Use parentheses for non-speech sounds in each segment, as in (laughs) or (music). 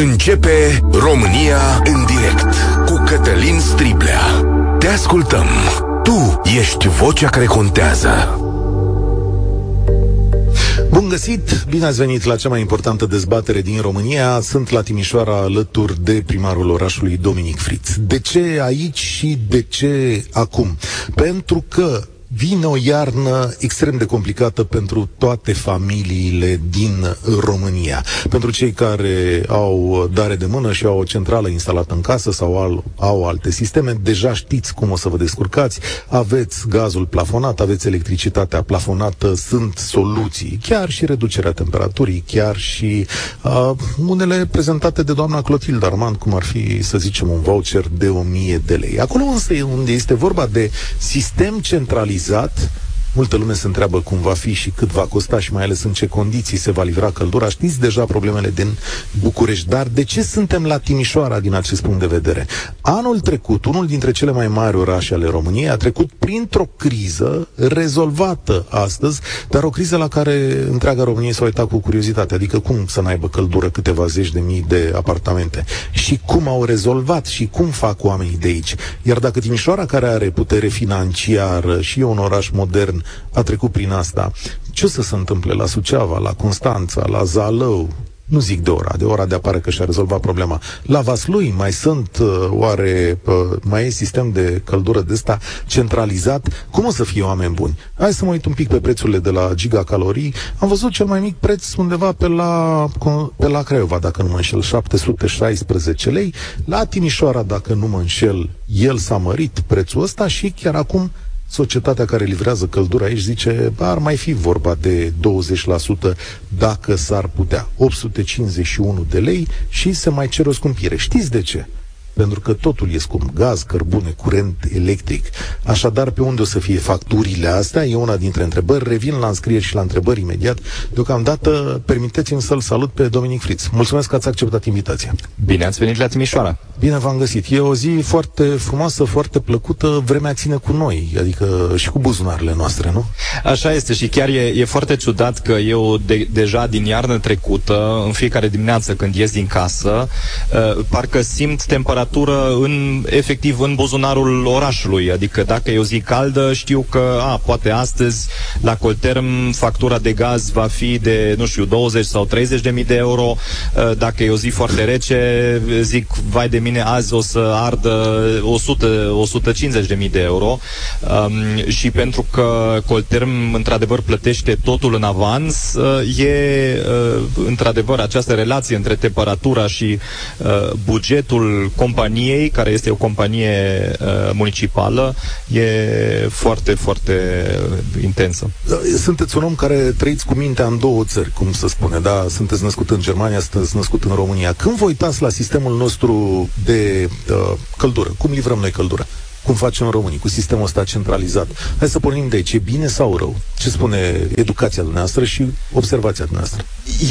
Începe România în direct cu Cătălin Striblea. Te ascultăm. Tu ești vocea care contează. Bun găsit! Bine ați venit la cea mai importantă dezbatere din România. Sunt la Timișoara alături de primarul orașului Dominic Fritz. De ce aici și de ce acum? Pentru că Vine o iarnă extrem de complicată pentru toate familiile din România. Pentru cei care au dare de mână și au o centrală instalată în casă sau al, au alte sisteme, deja știți cum o să vă descurcați. Aveți gazul plafonat, aveți electricitatea plafonată, sunt soluții, chiar și reducerea temperaturii, chiar și uh, unele prezentate de doamna Clotilde Armand, cum ar fi, să zicem, un voucher de 1000 de lei. Acolo însă unde este vorba de sistem centralizat Exato. Multă lume se întreabă cum va fi și cât va costa și mai ales în ce condiții se va livra căldura. Știți deja problemele din București, dar de ce suntem la Timișoara din acest punct de vedere? Anul trecut, unul dintre cele mai mari orașe ale României a trecut printr-o criză rezolvată astăzi, dar o criză la care întreaga Românie s-a uitat cu curiozitate. Adică cum să n-aibă căldură câteva zeci de mii de apartamente? Și cum au rezolvat și cum fac oamenii de aici? Iar dacă Timișoara, care are putere financiară și e un oraș modern, a trecut prin asta. Ce o să se întâmple la Suceava, la Constanța, la Zalău, nu zic de ora, de ora de apare că și-a rezolvat problema. La Vaslui mai sunt, uh, oare, uh, mai e sistem de căldură de ăsta centralizat? Cum o să fie oameni buni? Hai să mă uit un pic pe prețurile de la gigacalorii. Am văzut cel mai mic preț undeva pe la, pe la Craiova, dacă nu mă înșel, 716 lei. La Timișoara, dacă nu mă înșel, el s-a mărit prețul ăsta și chiar acum societatea care livrează căldura aici zice, ar mai fi vorba de 20% dacă s-ar putea. 851 de lei și se mai cere o scumpire. Știți de ce? Pentru că totul e scump, gaz, cărbune, curent electric. Așadar, pe unde o să fie facturile astea? E una dintre întrebări. Revin la înscrieri și la întrebări imediat. Deocamdată, permiteți-mi să-l salut pe Dominic Fritz. Mulțumesc că ați acceptat invitația. Bine ați venit la Timișoara. Bine v-am găsit. E o zi foarte frumoasă, foarte plăcută. Vremea ține cu noi, adică și cu buzunarele noastre, nu? Așa este și chiar e, e foarte ciudat că eu de, deja din iarnă trecută, în fiecare dimineață când ies din casă, uh, parcă simt temperatura temperatură în, efectiv în buzunarul orașului. Adică dacă e o zi caldă, știu că, a, poate astăzi la Colterm factura de gaz va fi de, nu știu, 20 sau 30 de mii de euro. Dacă e o zi foarte rece, zic, vai de mine, azi o să ardă 100, 150 de mii de euro. Um, și pentru că Colterm, într-adevăr, plătește totul în avans, uh, e, uh, într-adevăr, această relație între temperatura și uh, bugetul companiei companiei, care este o companie uh, municipală, e foarte, foarte intensă. Da, sunteți un om care trăiți cu mintea în două țări, cum se spune, da? Sunteți născut în Germania, sunteți născut în România. Când vă uitați la sistemul nostru de uh, căldură, cum livrăm noi căldură? Cum facem românii, cu sistemul ăsta centralizat. Hai să pornim de aici. E bine sau rău? Ce spune educația dumneavoastră și observația dumneavoastră?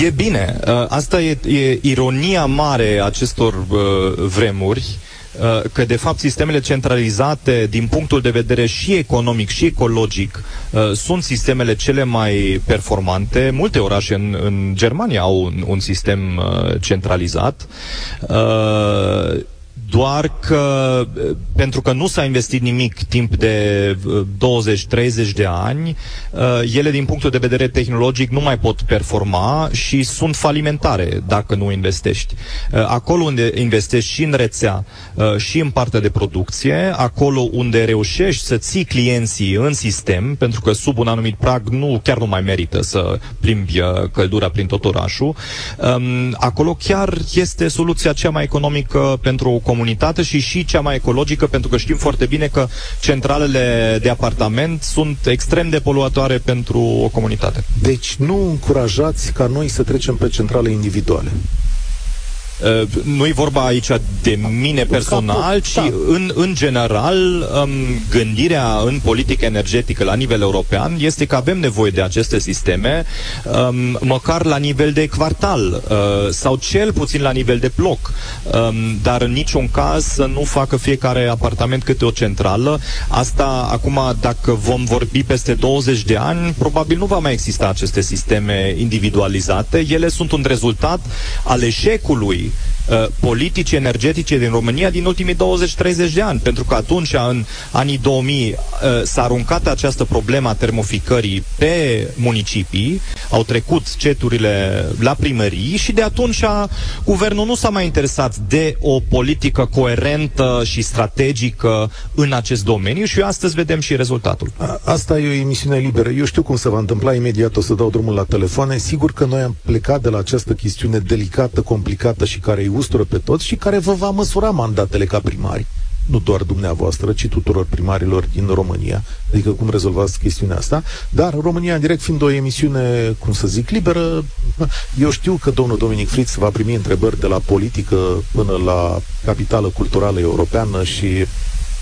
E bine. Uh, asta e, e ironia mare acestor uh, vremuri uh, că de fapt sistemele centralizate din punctul de vedere și economic și ecologic sunt sistemele cele mai performante. Multe orașe în, în Germania au un, un sistem centralizat doar că pentru că nu s-a investit nimic timp de 20-30 de ani, ele din punctul de vedere tehnologic nu mai pot performa și sunt falimentare dacă nu investești. Acolo unde investești și în rețea și în partea de producție, acolo unde reușești să ții clienții în sistem, pentru că sub un anumit prag nu chiar nu mai merită să plimbi căldura prin tot orașul, acolo chiar este soluția cea mai economică pentru o comunitate și și cea mai ecologică, pentru că știm foarte bine că centralele de apartament sunt extrem de poluatoare pentru o comunitate. Deci nu încurajați ca noi să trecem pe centrale individuale. Uh, nu e vorba aici de mine personal, ci da. în, în general um, gândirea în politică energetică la nivel european este că avem nevoie de aceste sisteme um, măcar la nivel de quartal uh, sau cel puțin la nivel de bloc, um, dar în niciun caz să nu facă fiecare apartament câte o centrală. Asta acum, dacă vom vorbi peste 20 de ani, probabil nu va mai exista aceste sisteme individualizate. Ele sunt un rezultat al eșecului uh, politici energetice din România din ultimii 20-30 de ani, pentru că atunci, în anii 2000, uh, s-a aruncat această problemă a termoficării pe municipii, au trecut ceturile la primării și de atunci guvernul nu s-a mai interesat de o politică coerentă și strategică în acest domeniu și astăzi vedem și rezultatul. A, asta e o emisiune liberă. Eu știu cum se va întâmpla imediat, o să dau drumul la telefoane. Sigur că noi am plecat de la această chestiune delicată, complicată și care îi ustură pe toți și care vă va măsura mandatele ca primari. Nu doar dumneavoastră, ci tuturor primarilor din România, adică cum rezolvați chestiunea asta, dar România în direct fiind o emisiune, cum să zic, liberă, eu știu că domnul Dominic Fritz va primi întrebări de la politică până la capitală culturală europeană și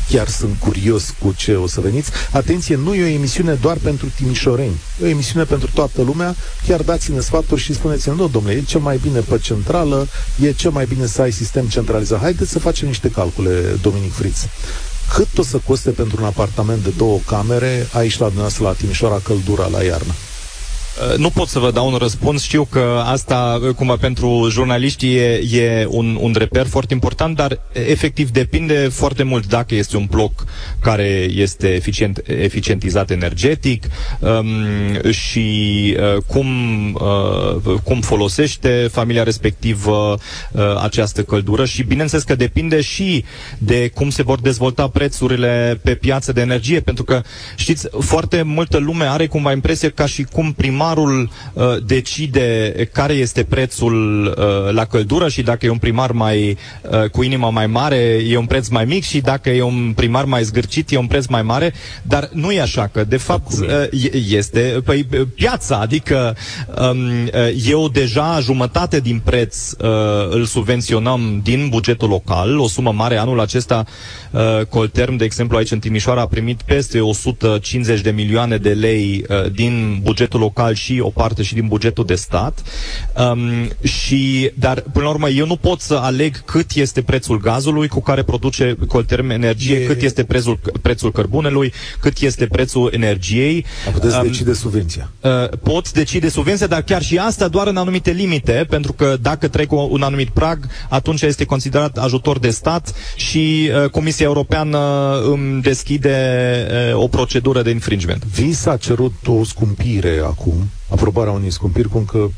chiar sunt curios cu ce o să veniți. Atenție, nu e o emisiune doar pentru timișoreni, e o emisiune pentru toată lumea. Chiar dați-ne sfaturi și spuneți-ne, nu, domnule, e cel mai bine pe centrală, e cel mai bine să ai sistem centralizat. Haideți să facem niște calcule, Dominic Fritz. Cât o să coste pentru un apartament de două camere aici la dumneavoastră la Timișoara căldura la iarnă? Uh, nu pot să vă dau un răspuns. Știu că asta, uh, cum pentru jurnaliști, e, e un, un reper foarte important, dar efectiv depinde foarte mult dacă este un bloc care este eficient, eficientizat energetic um, și uh, cum, uh, cum folosește familia respectivă uh, această căldură și bineînțeles că depinde și de cum se vor dezvolta prețurile pe piață de energie, pentru că știți, foarte multă lume are cumva impresie ca și cum prima primarul uh, decide care este prețul uh, la căldură și dacă e un primar mai uh, cu inima mai mare, e un preț mai mic și dacă e un primar mai zgârcit, e un preț mai mare, dar nu e așa, că de fapt uh, este păi, piața, adică um, uh, eu deja jumătate din preț uh, îl subvenționăm din bugetul local, o sumă mare anul acesta uh, Colterm, de exemplu, aici în Timișoara a primit peste 150 de milioane de lei uh, din bugetul local și o parte și din bugetul de stat. Um, și, dar, până la urmă, eu nu pot să aleg cât este prețul gazului cu care produce Colterm energie, e... cât este prețul, prețul cărbunelui, cât este prețul energiei. Puteți um, decide subvenția. Uh, pot decide subvenția, dar chiar și asta doar în anumite limite, pentru că dacă trec un anumit prag, atunci este considerat ajutor de stat și uh, Comisia Europeană îmi deschide uh, o procedură de infringement. Vi s-a cerut o scumpire acum aprobarea unei scumpiri cu încă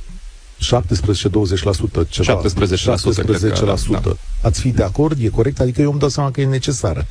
17-20%, ceva. 17%, 17%. Că, da. Ați fi de acord? E corect? Adică eu îmi dau seama că e necesară.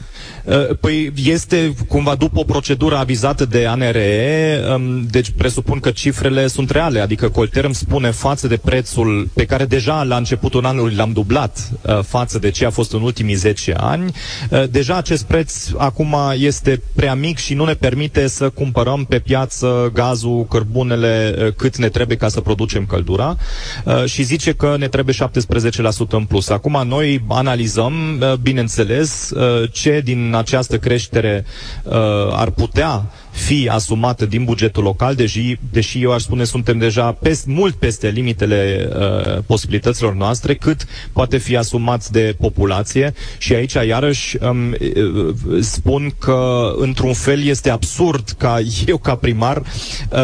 Uh, păi este cumva după o procedură avizată de ANRE, um, deci presupun că cifrele sunt reale, adică Colterm spune față de prețul pe care deja la începutul anului l-am dublat uh, față de ce a fost în ultimii 10 ani, uh, deja acest preț acum este prea mic și nu ne permite să cumpărăm pe piață gazul, cărbunele cât ne trebuie ca să producem căldura uh, și zice că ne trebuie 17% în plus. Acum noi analizăm, uh, bineînțeles, uh, ce din această creștere uh, ar putea fi asumată din bugetul local, deși, deși eu aș spune suntem deja pes, mult peste limitele uh, posibilităților noastre, cât poate fi asumat de populație și aici iarăși um, uh, spun că într-un fel este absurd ca (laughs) eu ca primar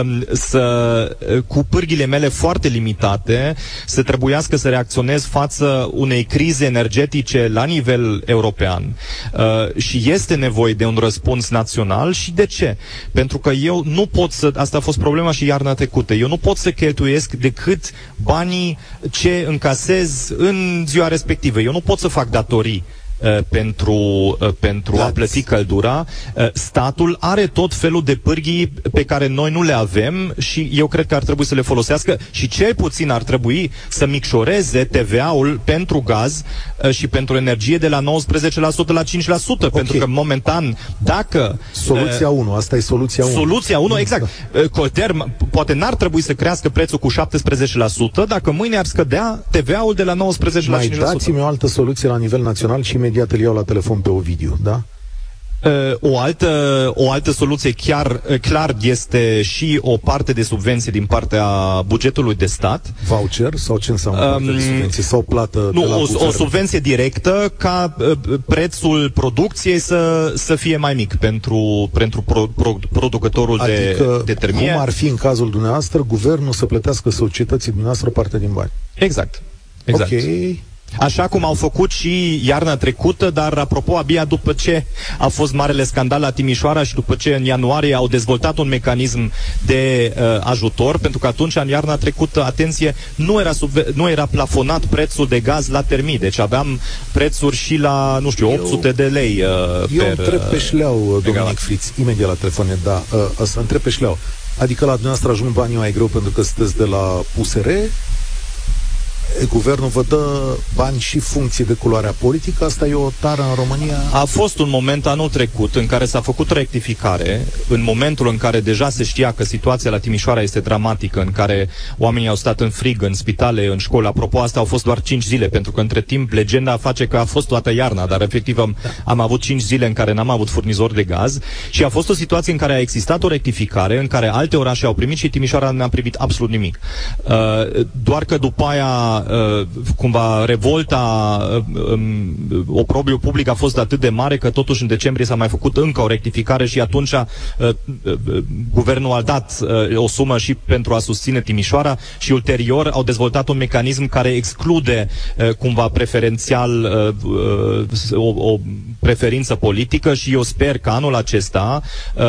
um, să uh, cu pârghile mele foarte limitate să trebuiască să reacționez față unei crize energetice la nivel european uh, și este nevoie de un răspuns național și de ce? Pentru că eu nu pot să, asta a fost problema și iarna trecută, eu nu pot să cheltuiesc decât banii ce încasez în ziua respectivă. Eu nu pot să fac datorii Uh, pentru, uh, pentru a plăti căldura. Uh, statul are tot felul de pârghii pe care noi nu le avem și eu cred că ar trebui să le folosească și cel puțin ar trebui să micșoreze TVA-ul pentru gaz și pentru energie de la 19% la 5%, okay. pentru că momentan dacă... Soluția 1, asta e soluția 1. Soluția 1, exact. Colterm poate n-ar trebui să crească prețul cu 17% dacă mâine ar scădea TVA-ul de la 19% Mai la 5%. dați-mi o altă soluție la nivel național și imediat îl iau la telefon pe Ovidiu, da? Uh, o altă, o altă soluție chiar, uh, clar este și o parte de subvenție din partea bugetului de stat. Voucher sau ce înseamnă um, parte de subvenție? Sau plată Nu, o, o subvenție directă ca uh, prețul producției să, să fie mai mic pentru, pentru pro, pro, producătorul adică, de, de termie. cum ar fi în cazul dumneavoastră, guvernul să plătească societății dumneavoastră parte din bani? Exact. exact. Ok. Așa cum au făcut și iarna trecută, dar apropo, abia după ce a fost marele scandal la Timișoara și după ce în ianuarie au dezvoltat un mecanism de uh, ajutor, pentru că atunci, în iarna trecută, atenție, nu era, sub, nu era plafonat prețul de gaz la termii, deci aveam prețuri și la, nu știu, 800 eu, de lei uh, Eu per, întreb pe uh, șleau, uh, Dominic Fritz, imediat la telefon, da, uh, asta întreb pe șleau. Adică la dumneavoastră ajung banii mai greu pentru că sunteți de la USR guvernul vă dă bani și funcție de culoarea politică? Asta e o tară în România? A fost un moment anul trecut în care s-a făcut rectificare, în momentul în care deja se știa că situația la Timișoara este dramatică, în care oamenii au stat în frig, în spitale, în școli. Apropo, asta au fost doar 5 zile, pentru că între timp legenda face că a fost toată iarna, dar efectiv am, am avut 5 zile în care n-am avut furnizor de gaz și a fost o situație în care a existat o rectificare, în care alte orașe au primit și Timișoara n-a primit absolut nimic. Uh, doar că după aia uh, cumva revolta, uh, um, oprobiul public a fost atât de mare că totuși în decembrie s-a mai făcut încă o rectificare și atunci uh, uh, guvernul a dat uh, o sumă și pentru a susține Timișoara și ulterior au dezvoltat un mecanism care exclude uh, cumva preferențial uh, uh, o, o preferință politică și eu sper că anul acesta, uh,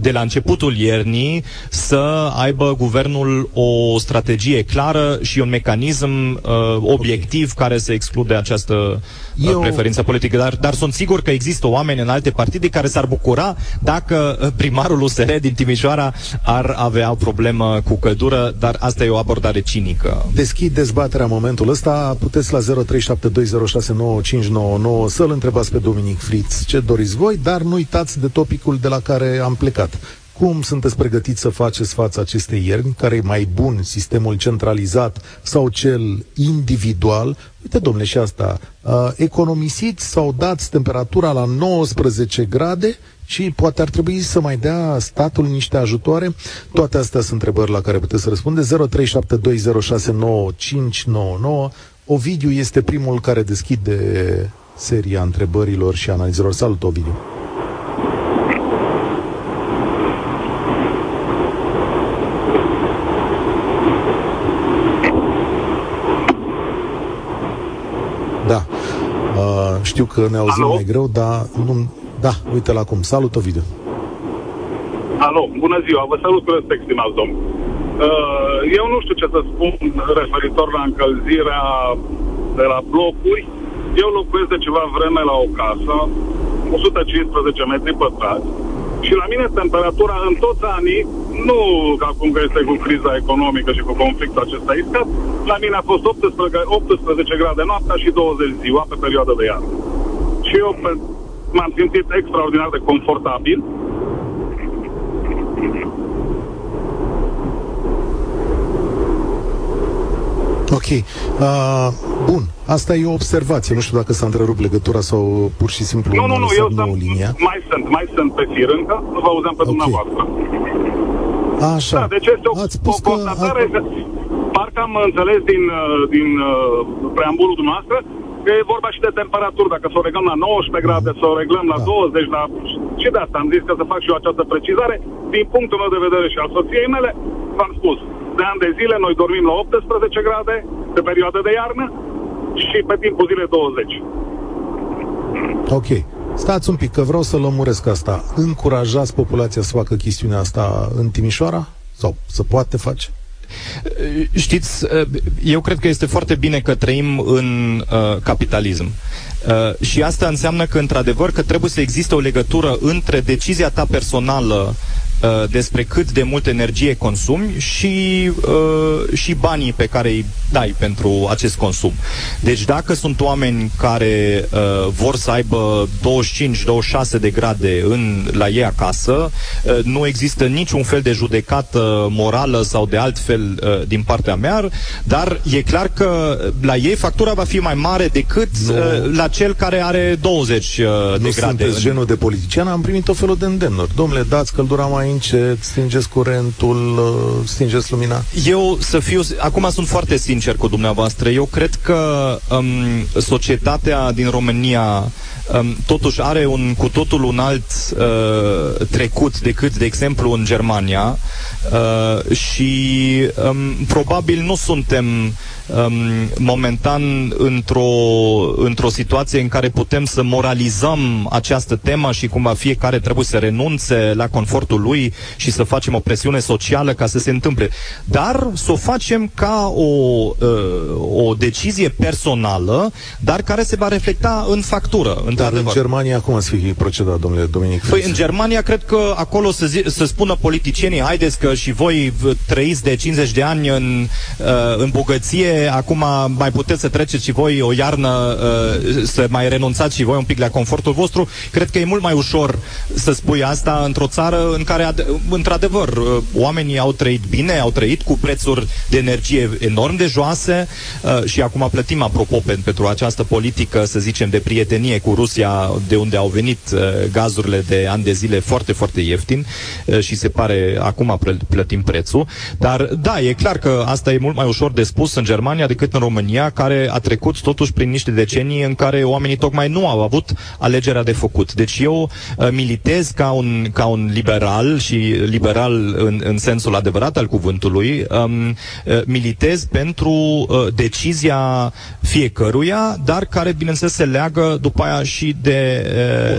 de la începutul iernii, să aibă guvernul o strategie clară și un mecanism uh, obiectiv care să exclude această uh, Eu... preferință politică. Dar, dar sunt sigur că există oameni în alte partide care s-ar bucura dacă uh, primarul USR din Timișoara ar avea o problemă cu căldură, dar asta e o abordare cinică. Deschid dezbaterea în momentul ăsta. Puteți la 0372069599 să-l întrebați pe Dominic Fritz ce doriți voi, dar nu uitați de topicul de la care am plecat. Cum sunteți pregătiți să faceți față acestei ierni? Care e mai bun, sistemul centralizat sau cel individual? Uite, domnule, și asta. Uh, economisiți sau dați temperatura la 19 grade și poate ar trebui să mai dea statul niște ajutoare? Toate astea sunt întrebări la care puteți să răspunde. 0372069599. Ovidiu este primul care deschide seria întrebărilor și analizelor. Salut, Ovidiu! Da. Uh, știu că ne auzim Alo? mai greu, dar nu... Da, uite la cum. Salut, Ovidiu. Alo, bună ziua, vă salut cu respect, stimați domn. Uh, eu nu știu ce să spun referitor la încălzirea de la blocuri. Eu locuiesc de ceva vreme la o casă, 115 metri pătrați, și la mine temperatura în toți anii, nu ca acum că este cu criza economică și cu conflictul acesta iscat, la mine a fost 18, 18 grade noaptea și 20 ziua pe perioada de iarnă. Și eu m-am simțit extraordinar de confortabil. Ok. Uh, bun. Asta e o observație. Nu știu dacă s-a întrerupt legătura sau pur și simplu nu, nu, nu, eu sunt, linia. mai sunt, mai sunt pe fir încă, nu vă auzeam pe okay. dumneavoastră. Așa. Da, deci este o, Ați spus o constatare, că... parcă am înțeles din, uh, din uh, preambulul dumneavoastră, că e vorba și de temperaturi, dacă să o reglăm la 19 grade, să o reglăm la da. 20, la... și de asta am zis că să fac și eu această precizare. Din punctul meu de vedere și al soției mele, v-am spus, de ani de zile noi dormim la 18 grade, pe perioadă de iarnă, și pe timpul zilei 20. Ok. Stați un pic, că vreau să lămuresc asta. Încurajați populația să facă chestiunea asta în Timișoara? Sau să poate face? Știți, eu cred că este foarte bine că trăim în uh, capitalism. Uh, și asta înseamnă că, într-adevăr, că trebuie să existe o legătură între decizia ta personală Uh, despre cât de multă energie consumi și, uh, și banii pe care îi dai pentru acest consum. Deci dacă sunt oameni care uh, vor să aibă 25-26 de grade în, la ei acasă, uh, nu există niciun fel de judecată morală sau de altfel uh, din partea mea, dar e clar că la ei factura va fi mai mare decât uh, la cel care are 20 uh, de nu grade. Nu genul de politician, am primit o felul de îndemnuri. Domnule, dați căldura mai încet, stingeți curentul, uh, stingeți lumina? Eu să fiu, acum sunt foarte sincer cu dumneavoastră, eu cred că um, societatea din România um, totuși are un cu totul un alt uh, trecut decât, de exemplu, în Germania uh, și um, probabil nu suntem um, momentan într-o, într-o situație în care putem să moralizăm această temă și cumva fiecare trebuie să renunțe la confortul lui și să facem o presiune socială ca să se întâmple. Dar să o facem ca o, uh, o decizie personală, dar care se va reflecta în factură. Dar în Germania cum ați fi procedat, domnule Dominic? Păi în Germania cred că acolo să, zi, să spună politicienii, haideți că și voi trăiți de 50 de ani în, uh, în bogăție, acum mai puteți să treceți și voi o iarnă, uh, să mai renunțați și voi un pic la confortul vostru. Cred că e mult mai ușor să spui asta într-o țară în care, într-adevăr, uh, oamenii au trăit bine, au trăit cu prețuri de energie enorm de joase și acum plătim, apropo, pentru această politică, să zicem, de prietenie cu Rusia, de unde au venit gazurile de ani de zile foarte, foarte ieftin și se pare acum plătim prețul. Dar da, e clar că asta e mult mai ușor de spus în Germania decât în România, care a trecut totuși prin niște decenii în care oamenii tocmai nu au avut alegerea de făcut. Deci eu uh, militez ca un, ca un liberal și liberal în, în sensul adevărat al cuvântului, um, uh, militez pentru uh, decizia fiecăruia, dar care, bineînțeles, se leagă după aia și de,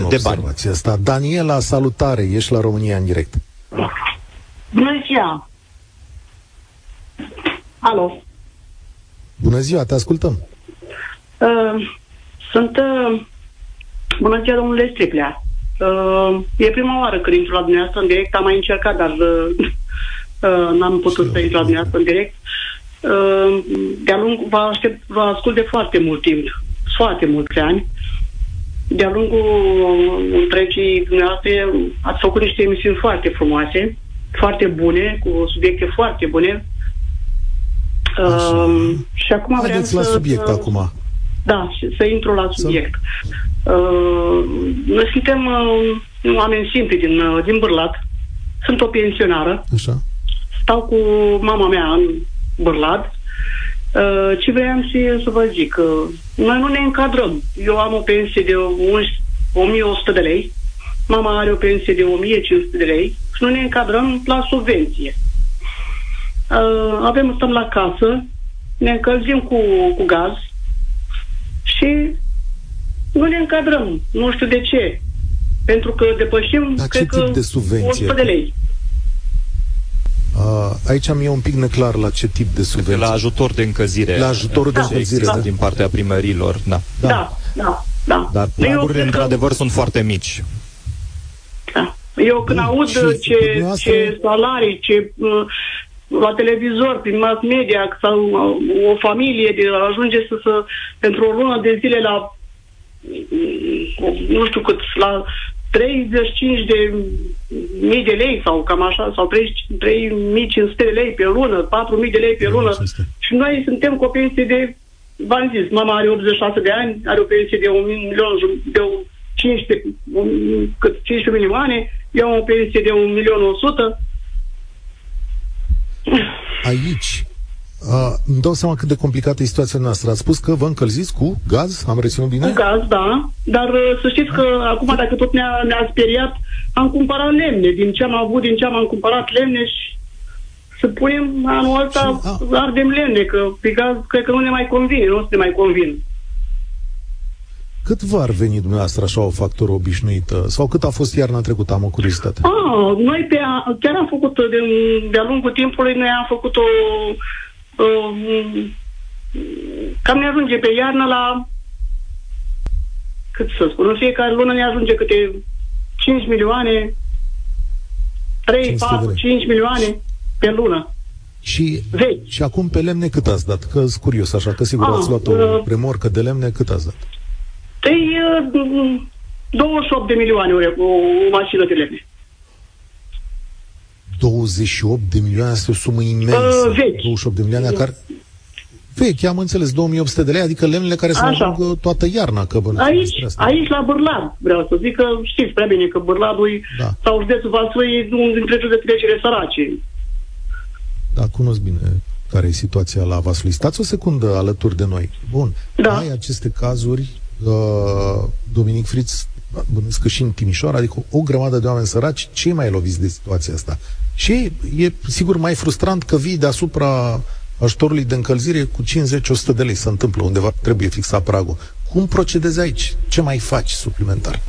uh, de bani. Asta. Daniela, salutare, ești la România în direct. Bună ziua! Alo! Bună ziua, te ascultăm! Uh, sunt... Uh, bună ziua, domnule Striplea! Uh, e prima oară când intru la dumneavoastră în direct, am mai încercat, dar uh, (laughs) uh, n-am putut să intru la dumneavoastră în direct. Uh, de-a lung, vă, aștept, vă ascult de foarte mult timp, foarte mulți ani. De-a lungul întregii dumneavoastră ați făcut niște emisiuni foarte frumoase foarte bune, cu subiecte foarte bune. Uh, și acum Haideți vreau la să, subiect să, acum. Da, și să intru la subiect. Uh, noi suntem uh, oameni simpli din, uh, din Bârlat. Sunt o pensionară. Așa. Stau cu mama mea în Bârlat. Uh, ce vreau să, să vă zic? Uh, noi nu ne încadrăm. Eu am o pensie de 1100 de lei. Mama are o pensie de 1500 de lei și nu ne încadrăm la subvenție. Uh, avem, stăm la casă, ne încălzim cu, cu gaz și nu ne încadrăm. Nu știu de ce. Pentru că depășim, Dar cred ce tip că, de subvenție? 100 de lei. Uh, aici mi-e un pic neclar la ce tip de subvenție. La ajutor de încălzire. La ajutorul de Da. încălzire. Da. Din partea primărilor, da. Da. Da, da, da. Dar Eu pragurile, cred că- într-adevăr, sunt foarte mici. Da. Eu când Bun, aud și ce, dumneavoastră- ce salarii, ce uh, la televizor, prin mass media, sau uh, o familie de ajunge să, să pentru o lună de zile la uh, nu știu cât, la 35 de mii de lei sau cam așa, sau 30 3500 de lei pe lună, 4000 de lei pe lună 3500. și noi suntem cu o pensie de v-am zis, mama are 86 de ani, are o pensie de 1 milion, jum- de un 15, un, cât 15 milioane, eu am o pensie de 1 milion 100. Aici, uh, îmi dau seama cât de complicată e situația noastră. Ați spus că vă încălziți cu gaz? Am reținut bine? Cu gaz, da, dar uh, să știți că acum, dacă tot ne-a, ne-a speriat, am cumpărat lemne. Din ce am avut, din ce am, am cumpărat lemne și să punem anul ăsta, Și- ardem lemne, că pe gaz cred că nu ne mai convine, nu se mai convin. Cât v-ar veni dumneavoastră așa o factură obișnuită? Sau cât a fost iarna trecută? Am o curiozitate. Ah, noi pe a, chiar am făcut de, de-a lungul timpului, noi am făcut o, o cam ne ajunge pe iarnă la cât să spun, în fiecare lună ne ajunge câte 5 milioane 3, 500 de 4, lei. 5 milioane pe lună. Și, Vechi. și acum pe lemne cât ați dat? Că sunt curios așa, că sigur Ah, ați luat o uh, remorcă de lemne, cât ați dat? Păi, uh, 28 de milioane o, o, o mașină de lemne. 28 de milioane, asta e o sumă imensă. Uh, vechi. 28 de milioane, care... Vechi, am înțeles, 2800 de lei, adică lemnele care să Așa. ajungă toată iarna, că bănuiesc Aici, despre asta. aici la Bârlad, vreau să zic că știți prea bine că Bârladul Da. sau județul Vaslui e unul dintre județele cele sărace. Da, cunosc bine care e situația la Vaslui. Stați o secundă alături de noi. Bun. Da. Ai aceste cazuri, uh, Dominic Fritz, bănuiesc că și în Timișoara, adică o grămadă de oameni săraci, cei mai loviți de situația asta. Și e sigur mai frustrant că vii deasupra ajutorului de încălzire cu 50-100 de lei. Se întâmplă undeva, trebuie fixat pragul. Cum procedezi aici? Ce mai faci suplimentar?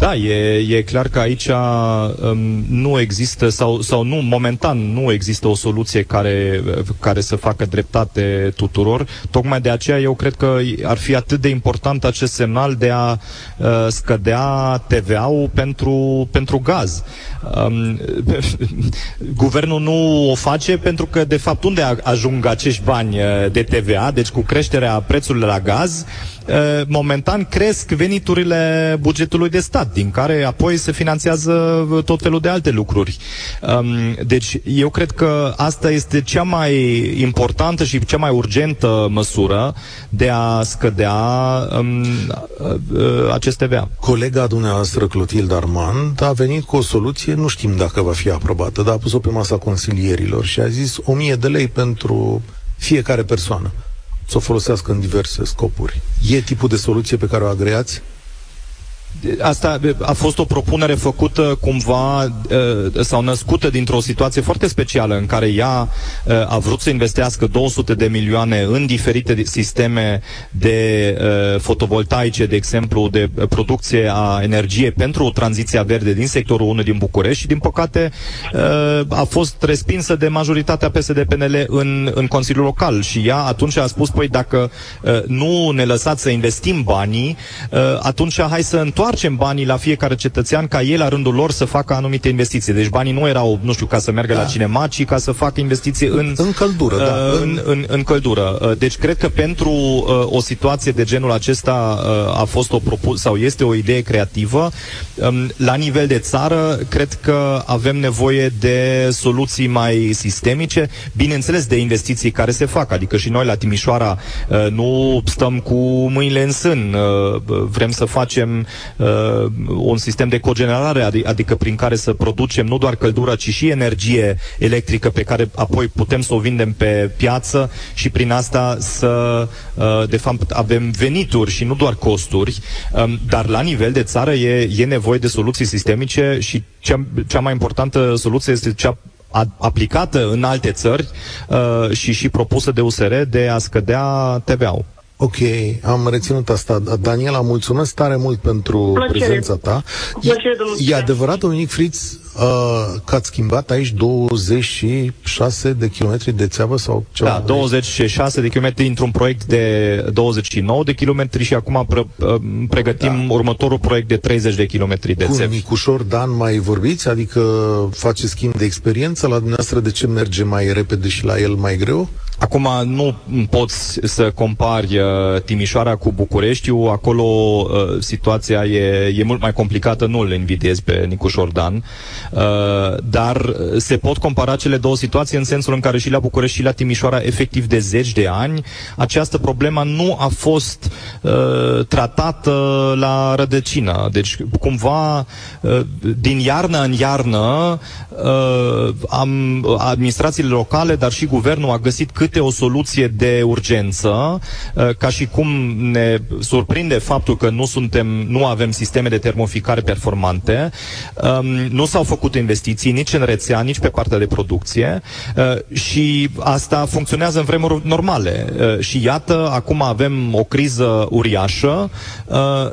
Da, e, e clar că aici um, nu există sau, sau nu, momentan nu există o soluție care, care să facă dreptate tuturor. Tocmai de aceea eu cred că ar fi atât de important acest semnal de a uh, scădea TVA-ul pentru, pentru gaz. Um, (laughs) guvernul nu o face pentru că, de fapt, unde ajung acești bani uh, de TVA? Deci cu creșterea prețurilor la gaz, uh, momentan cresc veniturile bugetului de stat, din care apoi se finanțează tot felul de alte lucruri. Um, deci eu cred că asta este cea mai importantă și cea mai urgentă măsură de a scădea um, uh, acest TVA. Colega dumneavoastră, Clotilde Armand, a venit cu o soluție nu știm dacă va fi aprobată, dar a pus-o pe masa consilierilor și a zis 1000 de lei pentru fiecare persoană să o folosească în diverse scopuri. E tipul de soluție pe care o agreați? Asta a fost o propunere făcută cumva sau născută dintr-o situație foarte specială în care ea a vrut să investească 200 de milioane în diferite sisteme de fotovoltaice, de exemplu, de producție a energiei pentru tranziția verde din sectorul 1 din București și din păcate a fost respinsă de majoritatea PSD-PNL în, în Consiliul Local și ea atunci a spus, păi dacă nu ne lăsați să investim banii, atunci hai să întoarcem întoarcem banii la fiecare cetățean ca el, la rândul lor, să facă anumite investiții. Deci banii nu erau, nu știu, ca să meargă da. la cinema, ci ca să facă investiții în... În căldură, uh, da. În, în, în căldură. Uh, deci cred că pentru uh, o situație de genul acesta uh, a fost o propus sau este o idee creativă. Um, la nivel de țară, cred că avem nevoie de soluții mai sistemice, bineînțeles de investiții care se fac. Adică și noi la Timișoara uh, nu stăm cu mâinile în sân. Uh, vrem să facem uh, un sistem de cogenerare, adică, adică prin care să producem nu doar căldură, ci și energie electrică pe care apoi putem să o vindem pe piață și prin asta să, uh, de fapt, avem venituri și nu doar costuri, um, dar la nivel de țară e, e nevoie de soluții sistemice și cea, cea mai importantă soluție este cea aplicată în alte țări uh, și și propusă de USR de a scădea TVA-ul. Ok, am reținut asta. Daniela, mulțumesc tare mult pentru Plăcere. prezența ta. Plăcere, e, e adevărat, Dominic Fritz, uh, că ați schimbat aici 26 de kilometri de țeavă sau ceva? Da, 26 de kilometri într-un proiect de 29 de kilometri și acum pre, uh, pregătim da. următorul proiect de 30 de kilometri de țevi. Cu Nicușor Dan mai vorbiți? Adică face schimb de experiență la dumneavoastră de ce merge mai repede și la el mai greu? Acum nu poți să compari uh, Timișoara cu Bucureștiu, acolo uh, situația e, e mult mai complicată, nu îl invidiez pe Nicu Șordan, uh, dar se pot compara cele două situații în sensul în care și la București și la Timișoara, efectiv de zeci de ani, această problemă nu a fost uh, tratată la rădăcină. Deci, cumva, uh, din iarnă în iarnă, uh, am, administrațiile locale, dar și guvernul a găsit cât câte o soluție de urgență, uh, ca și cum ne surprinde faptul că nu suntem, nu avem sisteme de termoficare performante, um, nu s-au făcut investiții nici în rețea, nici pe partea de producție uh, și asta funcționează în vremuri normale. Uh, și iată, acum avem o criză uriașă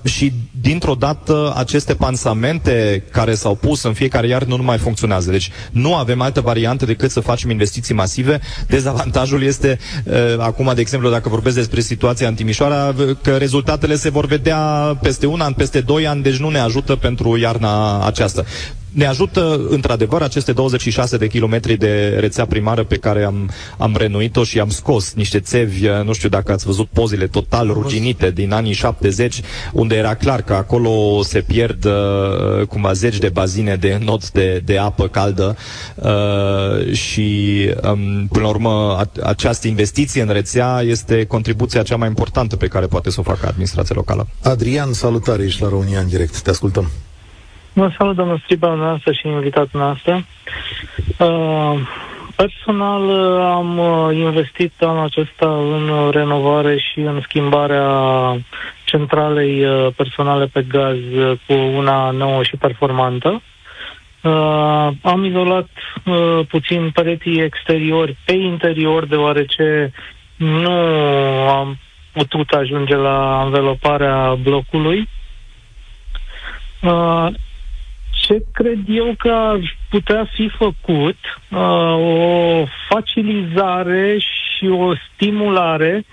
și dintr-o dată aceste pansamente care s-au pus în fiecare iarnă nu mai funcționează. Deci nu avem altă variantă decât să facem investiții masive. Dezavantajul este, uh, acum, de exemplu, dacă vorbesc despre situația în Timișoara, că rezultatele se vor vedea peste un an, peste doi ani, deci nu ne ajută pentru iarna aceasta ne ajută într-adevăr aceste 26 de kilometri de rețea primară pe care am, am renuit-o și am scos niște țevi, nu știu dacă ați văzut pozile total ruginite din anii 70, unde era clar că acolo se pierd uh, cumva zeci de bazine de not de, de apă caldă uh, și um, până la urmă a, această investiție în rețea este contribuția cea mai importantă pe care poate să o facă administrația locală. Adrian, salutare, ești la România în direct, te ascultăm. Mă salut, domnul Striba, noastră și invitatul noastră. Uh, personal uh, am uh, investit anul acesta în renovare și în schimbarea centralei uh, personale pe gaz cu una nouă și performantă. Uh, am izolat uh, puțin pereții exteriori pe interior, deoarece nu am putut ajunge la înveloparea blocului. Uh, ce cred eu că ar putea fi făcut? Uh, o facilizare și o stimulare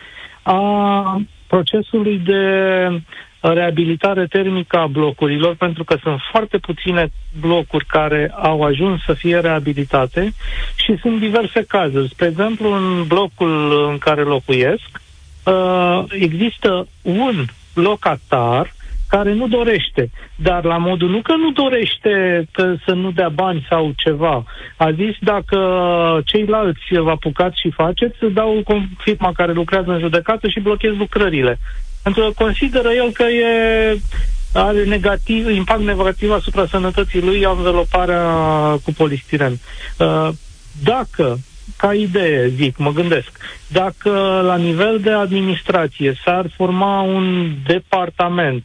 a procesului de reabilitare termică a blocurilor, pentru că sunt foarte puține blocuri care au ajuns să fie reabilitate și sunt diverse cazuri. Spre exemplu, în blocul în care locuiesc, uh, există un locatar care nu dorește, dar la modul nu că nu dorește că să nu dea bani sau ceva. A zis dacă ceilalți vă apucați și faceți, să dau firma care lucrează în judecată și blochez lucrările. Pentru că consideră el că e are negativ, impact negativ asupra sănătății lui înveloparea cu polistiren. Uh, dacă ca idee, zic, mă gândesc, dacă la nivel de administrație s-ar forma un departament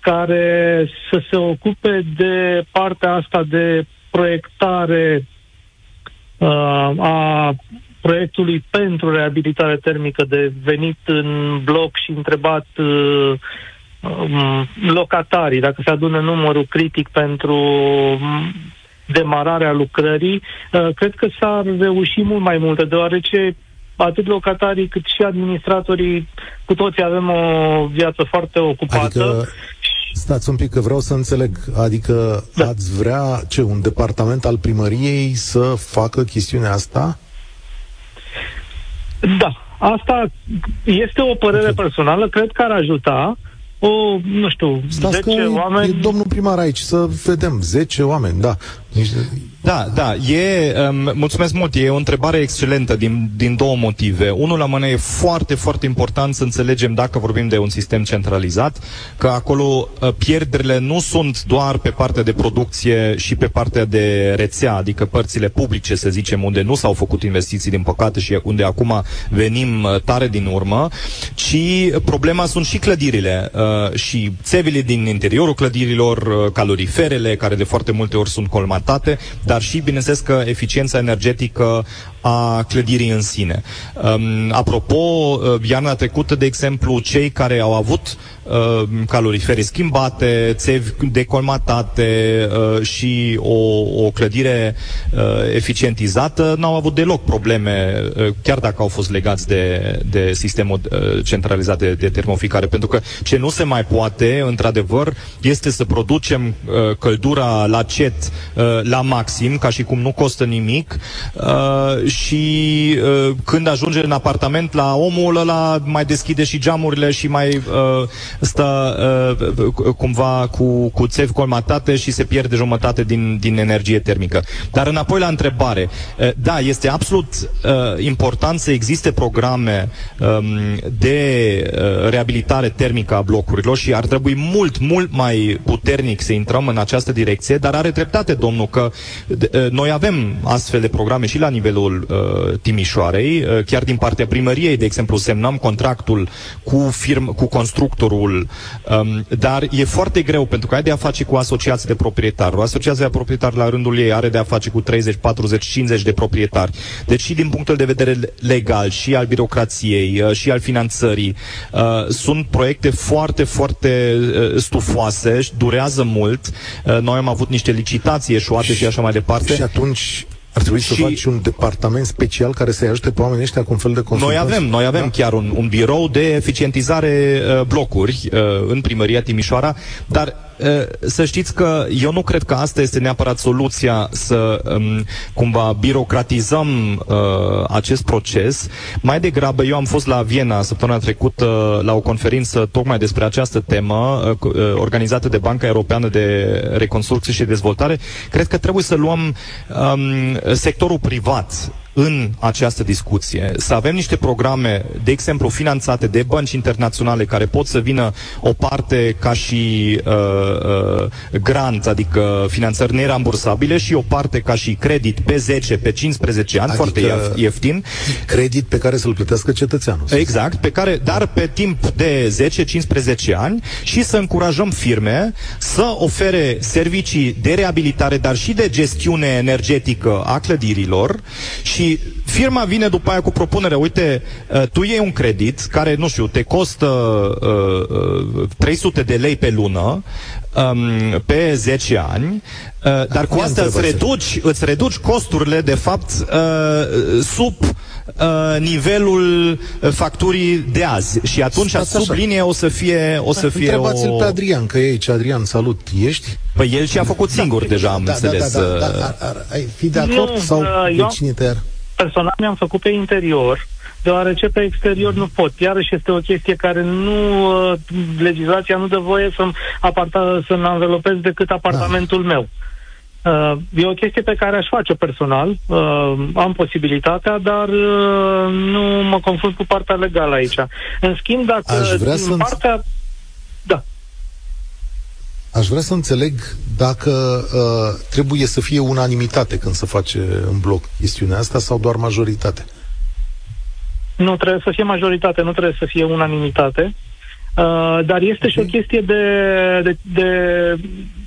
care să se ocupe de partea asta de proiectare uh, a proiectului pentru reabilitare termică de venit în bloc și întrebat uh, um, locatarii dacă se adună numărul critic pentru um, demararea lucrării, uh, cred că s-ar reuși mult mai multe, deoarece atât locatarii cât și administratorii, cu toții avem o viață foarte ocupată. Adică Stați un pic că vreau să înțeleg. Adică da. ați vrea ce, un departament al primăriei să facă chestiunea asta? Da. Asta este o părere okay. personală. Cred că ar ajuta o, nu știu, Stați 10 că oameni... E domnul primar aici, să vedem, 10 oameni, da. Da, da, e, um, mulțumesc mult, e o întrebare excelentă din, din două motive. Unul la mână e foarte, foarte important să înțelegem dacă vorbim de un sistem centralizat, că acolo uh, pierderile nu sunt doar pe partea de producție și pe partea de rețea, adică părțile publice, să zicem, unde nu s-au făcut investiții, din păcate, și unde acum venim uh, tare din urmă, ci problema sunt și clădirile uh, și țevile din interiorul clădirilor, uh, caloriferele, care de foarte multe ori sunt colmatate, dar și, bineînțeles, că eficiența energetică a clădirii în sine. Um, apropo, uh, iarna trecută, de exemplu, cei care au avut uh, calorifere schimbate, țevi decolmatate uh, și o, o clădire uh, eficientizată, n-au avut deloc probleme, uh, chiar dacă au fost legați de, de sistemul uh, centralizat de, de termoficare. Pentru că ce nu se mai poate, într-adevăr, este să producem uh, căldura la cet uh, la maxim, ca și cum nu costă nimic, uh, și uh, când ajunge în apartament la omul ăla mai deschide și geamurile și mai uh, stă uh, cumva cu, cu țevi colmatate și se pierde jumătate din, din energie termică. Dar înapoi la întrebare. Uh, da, este absolut uh, important să existe programe um, de uh, reabilitare termică a blocurilor și ar trebui mult, mult mai puternic să intrăm în această direcție, dar are dreptate domnul că uh, noi avem astfel de programe și la nivelul uh, Timișoarei, uh, chiar din partea primăriei, de exemplu, semnăm contractul cu firm, cu constructorul, um, dar e foarte greu pentru că ai de a face cu asociații de proprietari. O asociație de proprietari la rândul ei are de a face cu 30, 40, 50 de proprietari. Deci și din punctul de vedere legal și al birocrației uh, și al finanțării uh, sunt proiecte foarte, foarte uh, stufoase, durează mult. Uh, noi am avut niște licitații eșuate și așa mai departe. Și atunci ar trebui și... să faci un departament special care să-i ajute pe oamenii ăștia cu un fel de consultanță. Noi avem, noi avem da? chiar un, un birou de eficientizare uh, blocuri uh, în primăria Timișoara, dar Eh, să știți că eu nu cred că asta este neapărat soluția să um, cumva birocratizăm uh, acest proces. Mai degrabă, eu am fost la Viena săptămâna trecută la o conferință tocmai despre această temă uh, organizată de Banca Europeană de Reconstrucție și Dezvoltare. Cred că trebuie să luăm um, sectorul privat în această discuție, să avem niște programe, de exemplu, finanțate de bănci internaționale care pot să vină o parte ca și uh, uh, grant, adică finanțări nerambursabile și o parte ca și credit pe 10, pe 15 ani, adică foarte ieftin. Credit pe care să-l plătească cetățeanul. Exact, pe care, dar pe timp de 10-15 ani și să încurajăm firme să ofere servicii de reabilitare, dar și de gestiune energetică a clădirilor și firma vine după aia cu propunere, uite, uh, tu iei un credit care, nu știu, te costă uh, uh, 300 de lei pe lună, um, pe 10 ani, uh, dar cu asta îți reduci, îți reduci costurile, de fapt, uh, sub uh, nivelul facturii de azi. Și atunci, Stați sub așa. linie, o să fie, o să fie Întrebați-l o... pe Adrian, că e aici. Adrian, salut, ești? Păi el și-a făcut singur da, deja, am da, înțeles. Da, da, da, da, da, ai fi de acord nu, sau uh, de cine te Personal mi-am făcut pe interior, deoarece pe exterior nu pot. Iarăși este o chestie care nu, uh, legislația nu dă voie să-mi, aparta, să-mi învelopez decât apartamentul da. meu. Uh, e o chestie pe care aș face personal, uh, am posibilitatea, dar uh, nu mă confrunt cu partea legală aici. În schimb, dacă aș vrea din să partea... Da. Aș vrea să înțeleg dacă uh, trebuie să fie unanimitate când se face în bloc chestiunea asta sau doar majoritate. Nu trebuie să fie majoritate, nu trebuie să fie unanimitate. Uh, dar este okay. și o chestie de, de, de,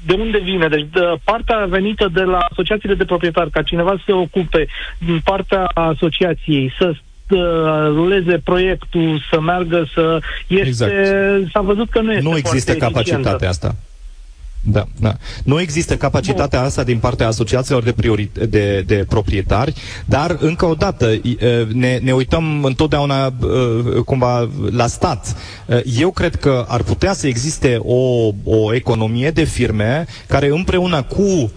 de unde vine. Deci de partea venită de la asociațiile de proprietari, ca cineva să se ocupe din partea asociației, să ruleze proiectul, să meargă, să este... Exact. S-a văzut că nu este Nu există capacitatea asta. Da, da. Nu există capacitatea Bun. asta din partea asociațiilor de, priori, de, de proprietari, dar, încă o dată, ne, ne uităm întotdeauna cumva la stat. Eu cred că ar putea să existe o, o economie de firme care împreună cu Uh,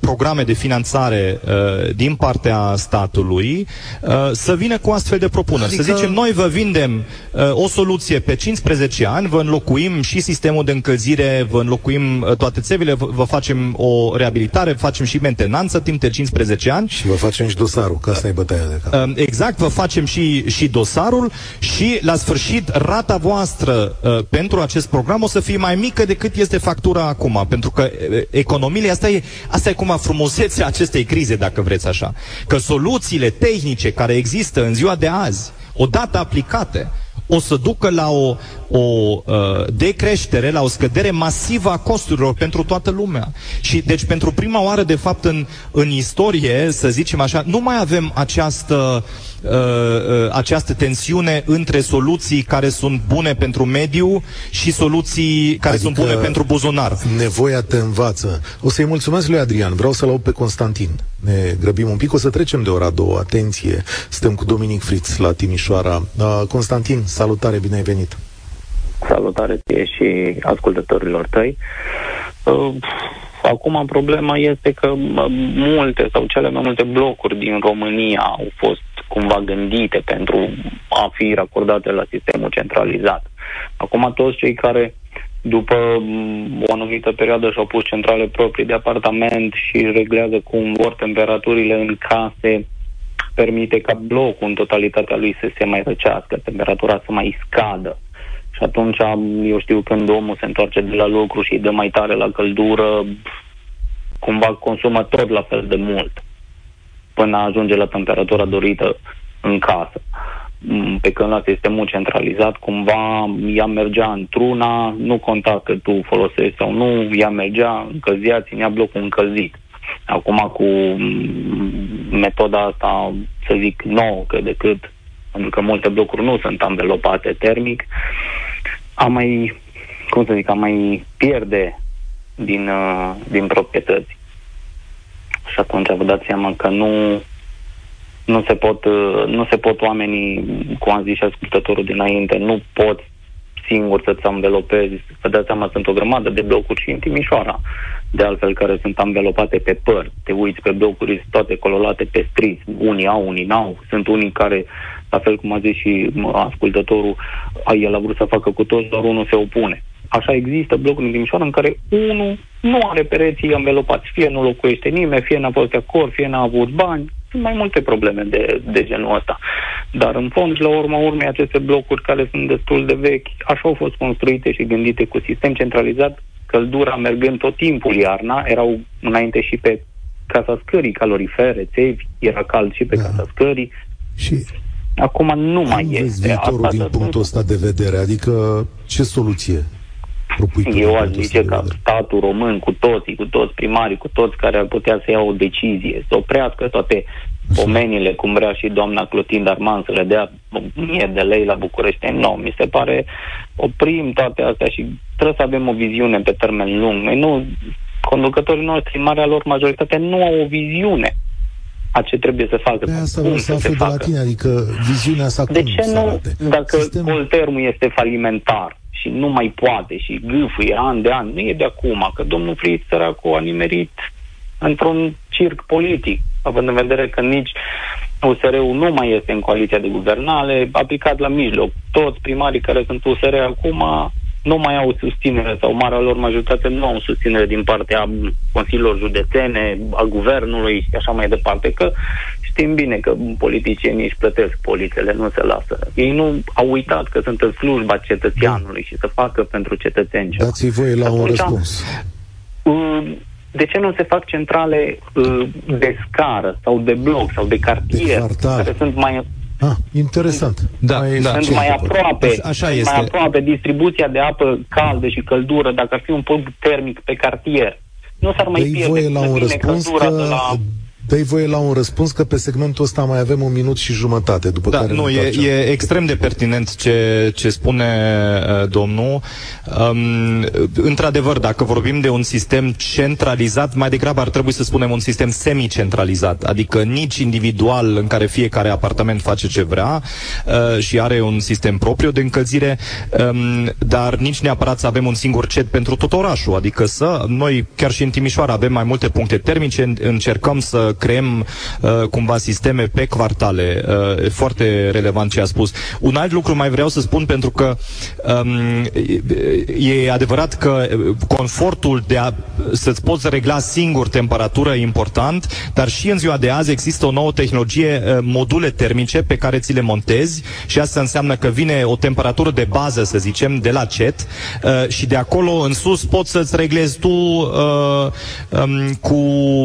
programe de finanțare uh, din partea statului uh, să vină cu astfel de propuneri. Adică... Să zicem, noi vă vindem uh, o soluție pe 15 ani, vă înlocuim și sistemul de încălzire, vă înlocuim uh, toate țevile, vă, vă facem o reabilitare, facem și mentenanță timp de 15 ani. Și vă facem și dosarul, că asta e bătaia de cap. Uh, exact, vă facem și, și dosarul și la sfârșit rata voastră uh, pentru acest program o să fie mai mică decât este factura acum, pentru că uh, economiile, asta e, Asta e cum frumusețea acestei crize, dacă vreți așa. Că soluțiile tehnice care există în ziua de azi, odată aplicate, o să ducă la o, o uh, decreștere, la o scădere masivă a costurilor pentru toată lumea. Și deci pentru prima oară, de fapt, în, în istorie, să zicem așa, nu mai avem această uh, uh, această tensiune între soluții care sunt bune pentru mediu și soluții care adică sunt bune pentru buzunar. Nevoia te învață. O să-i mulțumesc lui Adrian. Vreau să-l aud pe Constantin. Ne grăbim un pic, o să trecem de ora două. Atenție, suntem cu Dominic Fritz la Timișoara. Uh, Constantin, salutare, bine ai venit! Salutare ție și ascultătorilor tăi. Uh, acum problema este că uh, multe sau cele mai multe blocuri din România au fost cumva gândite pentru a fi racordate la sistemul centralizat. Acum toți cei care după mm, o anumită perioadă și-au pus centrale proprii de apartament și reglează cum vor temperaturile în case, permite ca blocul în totalitatea lui să se mai răcească, temperatura să mai scadă. Și atunci, eu știu, când omul se întoarce de la lucru și îi dă mai tare la căldură, cumva consumă tot la fel de mult până ajunge la temperatura dorită în casă. Mm, pe când la sistemul centralizat, cumva ea mergea într-una, nu conta că tu folosești sau nu, ea mergea, încălzea, ținea blocul încălzit. Acum cu mm, metoda asta, să zic, nouă, că decât pentru că multe blocuri nu sunt învelopate termic, a mai, cum să zic, a mai pierde din, uh, din proprietăți. Și atunci vă dați seama că nu, nu se pot, uh, nu se pot oamenii, cum am zis și ascultătorul dinainte, nu pot singur să-ți învelopezi. Vă dați seama, sunt o grămadă de blocuri și în Timișoara, de altfel, care sunt învelopate pe păr. Te uiți pe blocuri toate colorate pe striți. Unii au, unii n-au. Sunt unii care, la fel cum a zis și ascultătorul, el a vrut să facă cu toți, doar unul se opune. Așa există blocuri în Timișoara în care unul nu are pereții învelopați. Fie nu locuiește nimeni, fie n-a fost de acord, fie n-a avut bani, Sunt mai multe probleme de, de genul ăsta. Dar în fond și la urma urmei aceste blocuri care sunt destul de vechi, așa au fost construite și gândite cu sistem centralizat, căldura mergând tot timpul iarna, erau înainte și pe casa scării calorifere, țevi, era cald și pe da. casa scării. Și Acum nu mai este. viitorul Asta din punctul ăsta de vedere? Adică ce soluție propui? Eu aș zice că statul român cu toții, cu toți primarii, cu toți care ar putea să ia o decizie, să oprească toate pomenile, cum vrea și doamna Clotind Arman să le dea mie de lei la București. Nu, mi se pare oprim toate astea și trebuie să avem o viziune pe termen lung. Noi nu, conducătorii noștri, marea lor majoritate, nu au o viziune a ce trebuie să facă. De asta vreau să aflu de la tine, adică viziunea sa De ce nu, arate? dacă Sistem... Coltermul este falimentar și nu mai poate și gâfâie an de an, nu e de acum, că domnul Fritz săracul a nimerit într-un circ politic, având în vedere că nici USR-ul nu mai este în coaliția de guvernare, aplicat la mijloc. Toți primarii care sunt USR acum nu mai au susținere sau marea lor majoritate nu au susținere din partea consiliilor județene, a guvernului și așa mai departe, că știm bine că politicienii își plătesc polițele, nu se lasă. Ei nu au uitat că sunt în slujba cetățeanului și să facă pentru cetățeni ceva. Dați-i voi la un răspuns. Uh, de ce nu se fac centrale uh, de scară sau de bloc sau de cartier, de care sunt mai Ah, interesant. Da, mai, da. Sunt mai aproape, așa este. mai aproape distribuția de apă caldă și căldură, dacă ar fi un punct termic pe cartier. Nu s-ar mai pierde la un răspuns că de la dă voie la un răspuns, că pe segmentul ăsta mai avem un minut și jumătate, după da, care nu, e, e extrem de pertinent ce, ce spune uh, domnul. Um, într-adevăr, dacă vorbim de un sistem centralizat, mai degrabă ar trebui să spunem un sistem semi-centralizat, adică nici individual în care fiecare apartament face ce vrea uh, și are un sistem propriu de încălzire, um, dar nici neapărat să avem un singur cet pentru tot orașul, adică să, noi chiar și în Timișoara avem mai multe puncte termice, încercăm să creăm uh, cumva sisteme pe quartale. Uh, e foarte relevant ce a spus. Un alt lucru mai vreau să spun pentru că um, e adevărat că confortul de a să-ți poți regla singur temperatură e important, dar și în ziua de azi există o nouă tehnologie, uh, module termice pe care ți le montezi și asta înseamnă că vine o temperatură de bază, să zicem, de la CET uh, și de acolo în sus poți să-ți reglezi tu uh, um, cu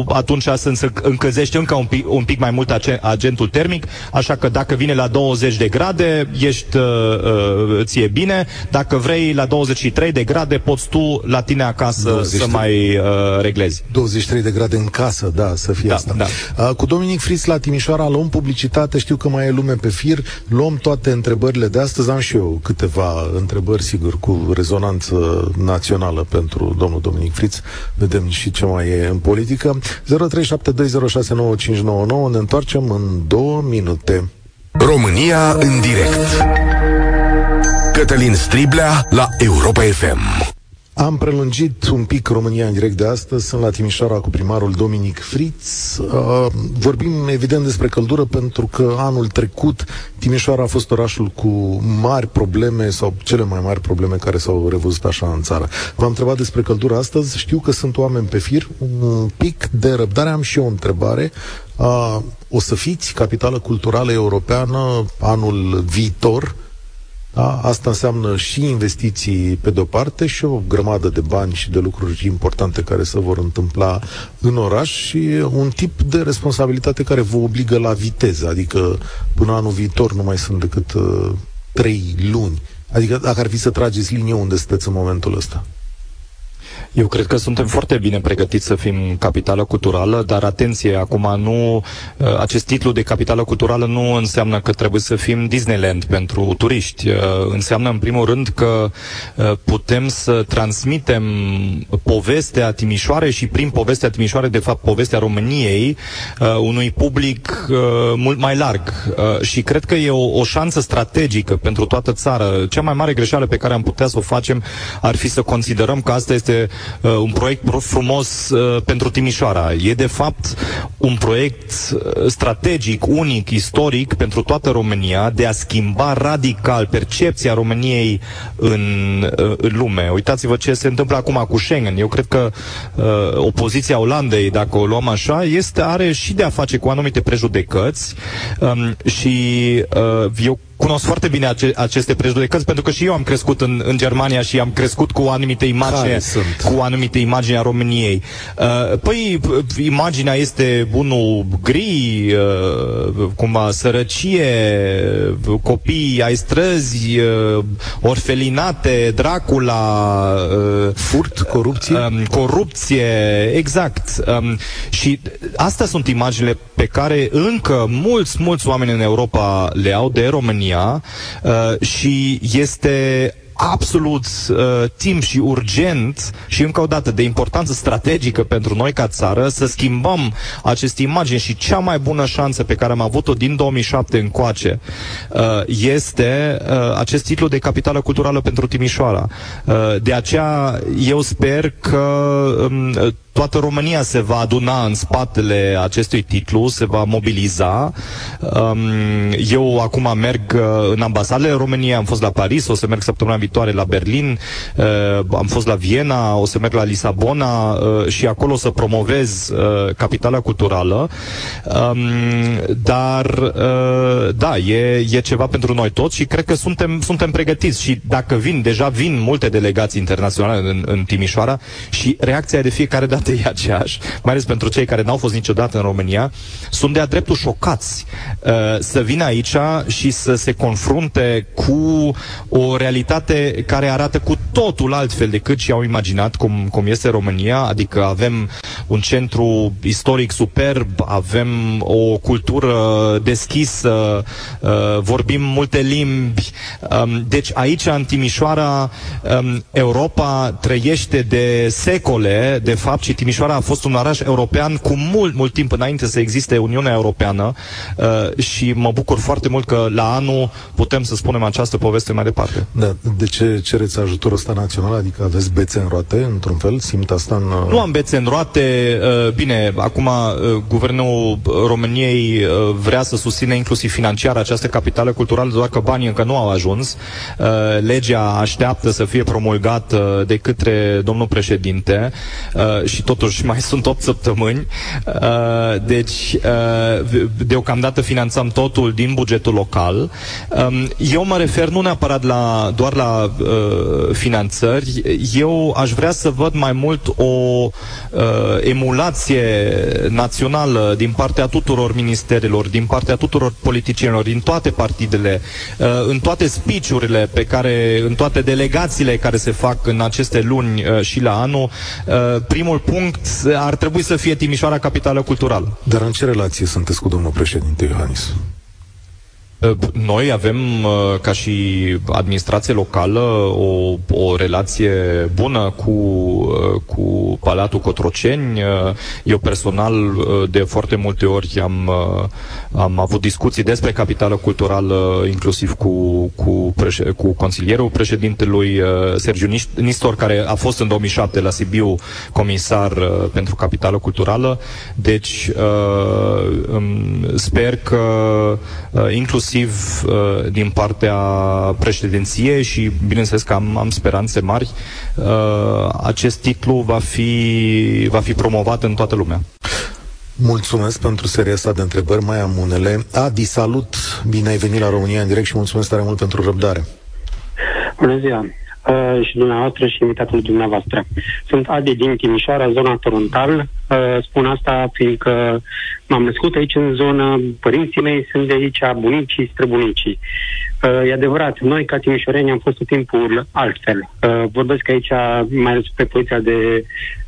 atunci să încălzești încă un pic, un pic mai mult agentul termic, așa că dacă vine la 20 de grade, ești, uh, uh, ție bine, dacă vrei la 23 de grade, poți tu la tine acasă 23. să mai uh, reglezi. 23 de grade în casă, da, să fie da, asta. Da. Uh, cu Dominic Fritz la Timișoara luăm publicitate, știu că mai e lume pe fir, luăm toate întrebările de astăzi, am și eu câteva întrebări, sigur, cu rezonanță națională pentru domnul Dominic Fritz, vedem și ce mai e în politică. 037206 069599. Ne întoarcem în două minute. România în direct. Cătălin Striblea la Europa FM. Am prelungit un pic România în direct de astăzi. Sunt la Timișoara cu primarul Dominic Fritz. Uh, vorbim evident despre căldură pentru că anul trecut Timișoara a fost orașul cu mari probleme sau cele mai mari probleme care s-au revăzut așa în țară. V-am întrebat despre căldură astăzi. Știu că sunt oameni pe fir. Un pic de răbdare. Am și eu o întrebare. Uh, o să fiți capitală culturală europeană anul viitor? Da? Asta înseamnă și investiții pe de-o parte și o grămadă de bani și de lucruri importante care se vor întâmpla în oraș și un tip de responsabilitate care vă obligă la viteză, adică până anul viitor nu mai sunt decât uh, trei luni. Adică dacă ar fi să trageți linie unde sunteți în momentul ăsta. Eu cred că suntem foarte bine pregătiți să fim capitală culturală, dar atenție, acum nu, uh, acest titlu de capitală culturală nu înseamnă că trebuie să fim Disneyland pentru turiști. Uh, înseamnă în primul rând că uh, putem să transmitem povestea Timișoare și prin povestea Timișoare, de fapt, povestea României unui public mult mai larg. Și cred că e o, o șansă strategică pentru toată țara. Cea mai mare greșeală pe care am putea să o facem ar fi să considerăm că asta este uh, un proiect frumos uh, pentru Timișoara. E de fapt un proiect uh, strategic, unic, istoric pentru toată România de a schimba radical percepția României în, uh, în lume. Uitați-vă ce se întâmplă acum cu Schengen. Eu cred că uh, opoziția Olandei, dacă o luăm așa, este are și de a face cu anumite prejudecăți um, și uh, eu cunosc foarte bine ace- aceste prejudecăți pentru că și eu am crescut în, în Germania și am crescut cu anumite imagini cu anumite imagini a României. Uh, păi imaginea este bunul gri, uh, cumva sărăcie, copii ai străzi, uh, orfelinate, Dracula, uh, furt, corupție, uh, corupție, exact. Um, și astea sunt imaginile pe care încă mulți mulți oameni în Europa le au de România România uh, și este absolut uh, timp și urgent și încă o dată de importanță strategică pentru noi ca țară să schimbăm aceste imagini și cea mai bună șansă pe care am avut-o din 2007 încoace uh, este uh, acest titlu de capitală culturală pentru Timișoara. Uh, de aceea eu sper că um, toată România se va aduna în spatele acestui titlu, se va mobiliza. Um, eu acum merg uh, în ambasadele României, am fost la Paris, o să merg săptămâna viitoare la Berlin, uh, am fost la Viena, o să merg la Lisabona uh, și acolo o să promovez uh, capitala culturală. Um, dar, uh, da, e, e ceva pentru noi toți și cred că suntem, suntem pregătiți. Și dacă vin, deja vin multe delegații internaționale în, în Timișoara și reacția de fiecare dată e aceeași, mai ales pentru cei care n-au fost niciodată în România, sunt de-a dreptul șocați uh, să vină aici și să se confrunte cu o realitate care arată cu totul altfel decât și au imaginat cum, cum este România, adică avem un centru istoric superb, avem o cultură deschisă, uh, vorbim multe limbi, um, deci aici în Timișoara um, Europa trăiește de secole, de fapt, și Timișoara a fost un oraș european cu mult, mult timp înainte să existe Uniunea Europeană uh, și mă bucur foarte mult că la anul putem să spunem această poveste mai departe. Da, de ce cereți ajutorul ăsta național? Adică aveți bețe în roate, într-un fel? Simt asta în... Uh... Nu am bețe în roate. Uh, bine, acum uh, Guvernul României uh, vrea să susține inclusiv financiar această capitală culturală, doar că banii încă nu au ajuns. Uh, legea așteaptă să fie promulgată de către domnul președinte uh, și totuși mai sunt 8 săptămâni. Uh, deci, uh, deocamdată finanțăm totul din bugetul local. Um, eu mă refer nu neapărat la, doar la uh, finanțări, eu aș vrea să văd mai mult o uh, emulație națională din partea tuturor ministerilor, din partea tuturor politicienilor, din toate partidele, uh, în toate spiciurile pe care, în toate delegațiile care se fac în aceste luni uh, și la anul, uh, primul punct punct ar trebui să fie Timișoara capitală culturală. Dar în ce relație sunteți cu domnul președinte Iohannis? Ă, noi avem, ă, ca și administrație locală, o, o relație bună cu, ă, cu Palatul Cotroceni. Eu personal, de foarte multe ori, am, am avut discuții despre capitală culturală, inclusiv cu, cu, preș- cu consilierul președintelui Sergiu Nistor, care a fost în 2007 la Sibiu comisar pentru capitală culturală. Deci, sper că inclusiv inclusiv uh, din partea președinției și bineînțeles că am, am speranțe mari, uh, acest titlu va fi, va fi promovat în toată lumea. Mulțumesc pentru seria asta de întrebări, mai am unele. Adi, salut! Bine ai venit la România în direct și mulțumesc tare mult pentru răbdare. Bună ziua! Uh, și dumneavoastră și invitatul dumneavoastră. Sunt Adi din Timișoara, zona Torontal. Uh, spun asta fiindcă m-am născut aici în zonă, părinții mei sunt de aici, bunicii, străbunicii. Uh, e adevărat, noi ca timișoreni am fost tot timpul altfel. Uh, vorbesc aici mai ales pe poziția de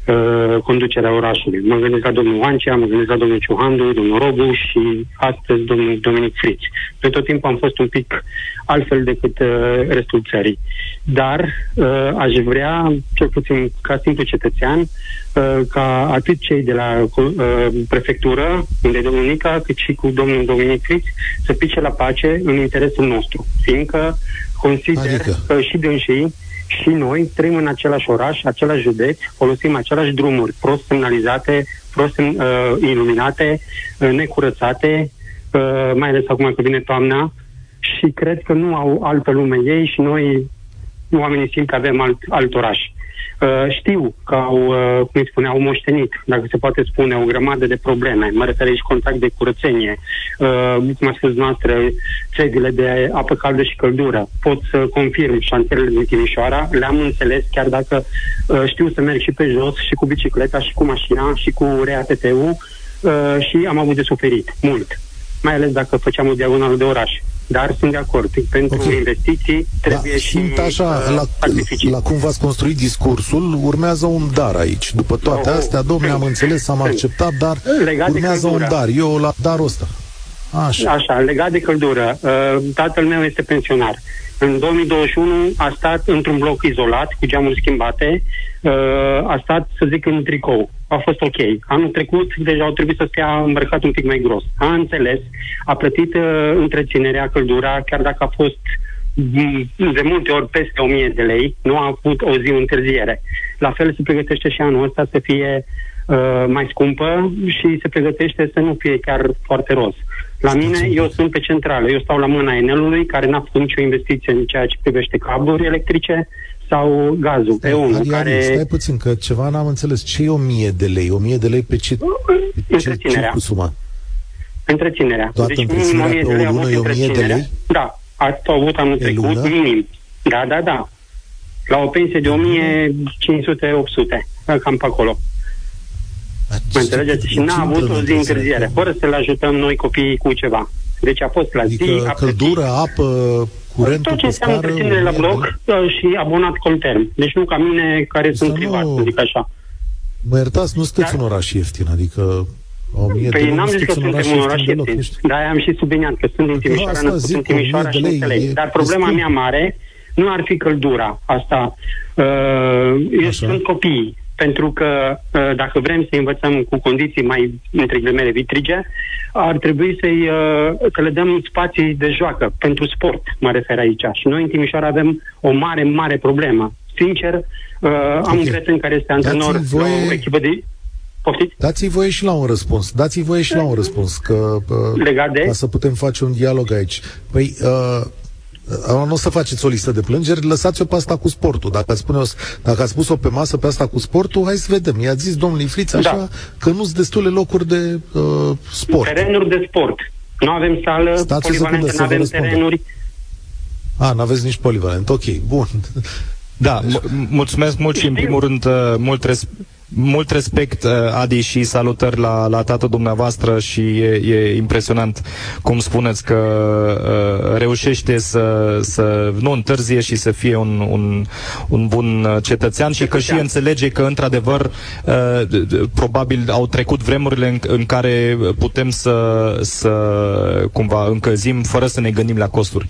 uh, conducerea orașului. Mă gândesc la domnul Ancea, mă gândesc la domnul Ciuhandu, domnul Robu și astăzi domnul Dominic Friț. Pe tot timpul am fost un pic altfel decât uh, restul țării. Dar uh, aș vrea, cel puțin ca simplu cetățean, uh, ca atât cei de la uh, prefectură, unde e domnul Nica, cât și cu domnul Dominic Friț, să pice la pace în interesul nostru, fiindcă consider adică? că și dânsii și noi trăim în același oraș, același județ, folosim aceleași drumuri prost semnalizate, prost uh, iluminate, uh, necurățate, uh, mai ales acum că vine toamna, și cred că nu au altă lume ei și noi, oamenii simt că avem alt, alt oraș. Uh, știu că au, uh, cum îi spune, au moștenit, dacă se poate spune, o grămadă de probleme. Mă refer aici contact de curățenie, uh, cum a spus noastră, țevile de apă caldă și căldură. Pot să confirm șantierele din Timișoara, le-am înțeles, chiar dacă uh, știu să merg și pe jos, și cu bicicleta, și cu mașina, și cu RATT-ul uh, și am avut de suferit mult mai ales dacă făceam o diagonală de oraș. Dar sunt de acord. Pentru okay. investiții trebuie da, și sunt așa, uh, la, la cum v-ați construit discursul, urmează un dar aici. După toate oh, astea, domnule, am înțeles, am acceptat, dar legat urmează un dar. Eu la darul ăsta. Așa. Așa, legat de căldură. Uh, tatăl meu este pensionar. În 2021 a stat într-un bloc izolat, cu geamuri schimbate, uh, a stat, să zic, în tricou. A fost ok. Anul trecut deja au trebuit să stea îmbrăcat un pic mai gros. A înțeles, a plătit uh, întreținerea, căldura, chiar dacă a fost mm, de multe ori peste 1000 de lei, nu a avut o zi întârziere. La fel se pregătește și anul ăsta să fie uh, mai scumpă și se pregătește să nu fie chiar foarte roz. La mine, eu sunt pe centrală. Eu stau la mâna Enelului, care n-a făcut nicio investiție în ceea ce privește cabluri electrice sau gazul. Stai, pe unul care... Stai puțin, că ceva n-am înțeles. Ce e 1000 de lei? 1000 de lei pe ce, pe ce, ce cu suma? Întreținerea. Toată deci întreținerea pe o lună e 1000 de lei? Da. Ați avut anul pe trecut lună? minim. Da, da, da. La o pensie de 1500-800. Cam pe acolo. Mă înțelegeți? Și n-a avut o zi întârziere, fără să le ajutăm noi copiii cu ceva. Deci a fost la adică zi... căldură, apă, curent, Tot ce înseamnă întreținere la bloc uh, și abonat colterm. Deci nu ca mine, care sunt privat, să zic așa. Mă iertați, nu sunteți Dar... un oraș ieftin, adică o mie păi n-am zis că suntem un oraș ieftin. Da, am și subliniat că sunt din Timișoara, nu sunt Timișoara și înțeleg. Dar problema mea mare nu ar fi căldura asta. Uh, eu sunt copii pentru că uh, dacă vrem să învățăm cu condiții mai, între ghilimele, vitrige, ar trebui să-i, uh, să le dăm spații de joacă, pentru sport, mă refer aici. Și noi în Timișoara avem o mare, mare problemă. Sincer, uh, am okay. un prieten care este antrenor voie... la o echipă de... Poftiți? Dați-i voie și la un răspuns. Dați-i voie și la un răspuns, că, Legat de? ca să putem face un dialog aici. Păi, uh, nu o să faceți o listă de plângeri, lăsați-o pe asta cu sportul. Dacă ați, spune dacă ați spus-o pe masă pe asta cu sportul, hai să vedem. I-a zis domnul Ifriț așa da. că nu sunt destule locuri de uh, sport. Terenuri de sport. Nu avem sală Stați polivalente, nu avem terenuri. A, nu aveți nici polivalent. Ok, bun. (laughs) Da, m- mulțumesc mult și în primul rând uh, mult respect mult respect, uh, Adi, și salutări la, la tatăl dumneavoastră și e, e impresionant cum spuneți că uh, reușește să, să nu întârzie și să fie un, un, un bun cetățean și că și înțelege că, într-adevăr, uh, probabil au trecut vremurile în, în care putem să, să cumva încălzim fără să ne gândim la costuri.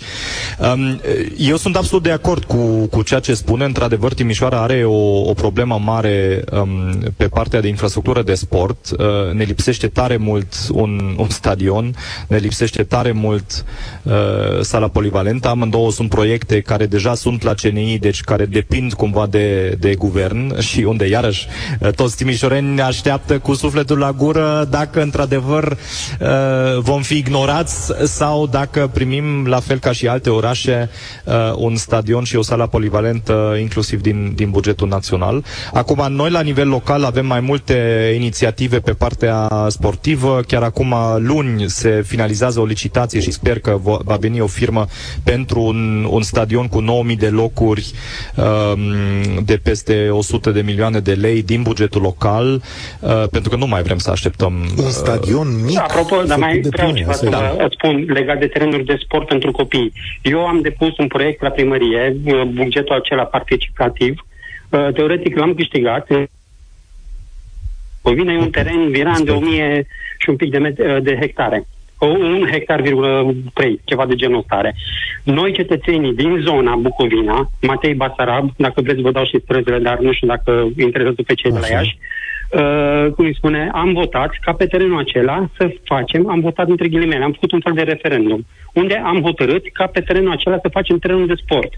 Um, eu sunt absolut de acord cu, cu ceea ce spune. Într-adevăr, Timișoara are o, o problemă mare um, pe partea de infrastructură de sport. Uh, ne lipsește tare mult un, un stadion, ne lipsește tare mult uh, sala polivalentă. Amândouă sunt proiecte care deja sunt la CNI, deci care depind cumva de, de guvern și unde, iarăși, uh, toți timișoreni așteaptă cu sufletul la gură dacă, într-adevăr, vom fi ignorați sau dacă primim, la fel ca și alte orașe, un stadion și o sală polivalentă, inclusiv din, din bugetul național. Acum, noi, la nivel local avem mai multe inițiative pe partea sportivă. Chiar acum luni se finalizează o licitație și sper că va veni o firmă pentru un, un stadion cu 9000 de locuri um, de peste 100 de milioane de lei din bugetul local, uh, pentru că nu mai vrem să așteptăm. Un uh, stadion mic? Apropo, dar mai vreau ceva să da. vă spun legat de terenuri de sport pentru copii. Eu am depus un proiect la primărie, uh, bugetul acela participativ, uh, teoretic l-am câștigat, Covina e un teren viran de 1000 și un pic de, met- de hectare. O, un hectar, virgulă 3, ceva de genul stare. Noi, cetățenii din zona Bucovina, Matei Basarab, dacă vreți vă dau și străzile, dar nu știu dacă interesează pe cei Așa. de la Iași, uh, cum îi spune, am votat ca pe terenul acela să facem, am votat între ghilimele, am făcut un fel de referendum, unde am hotărât ca pe terenul acela să facem terenul de sport.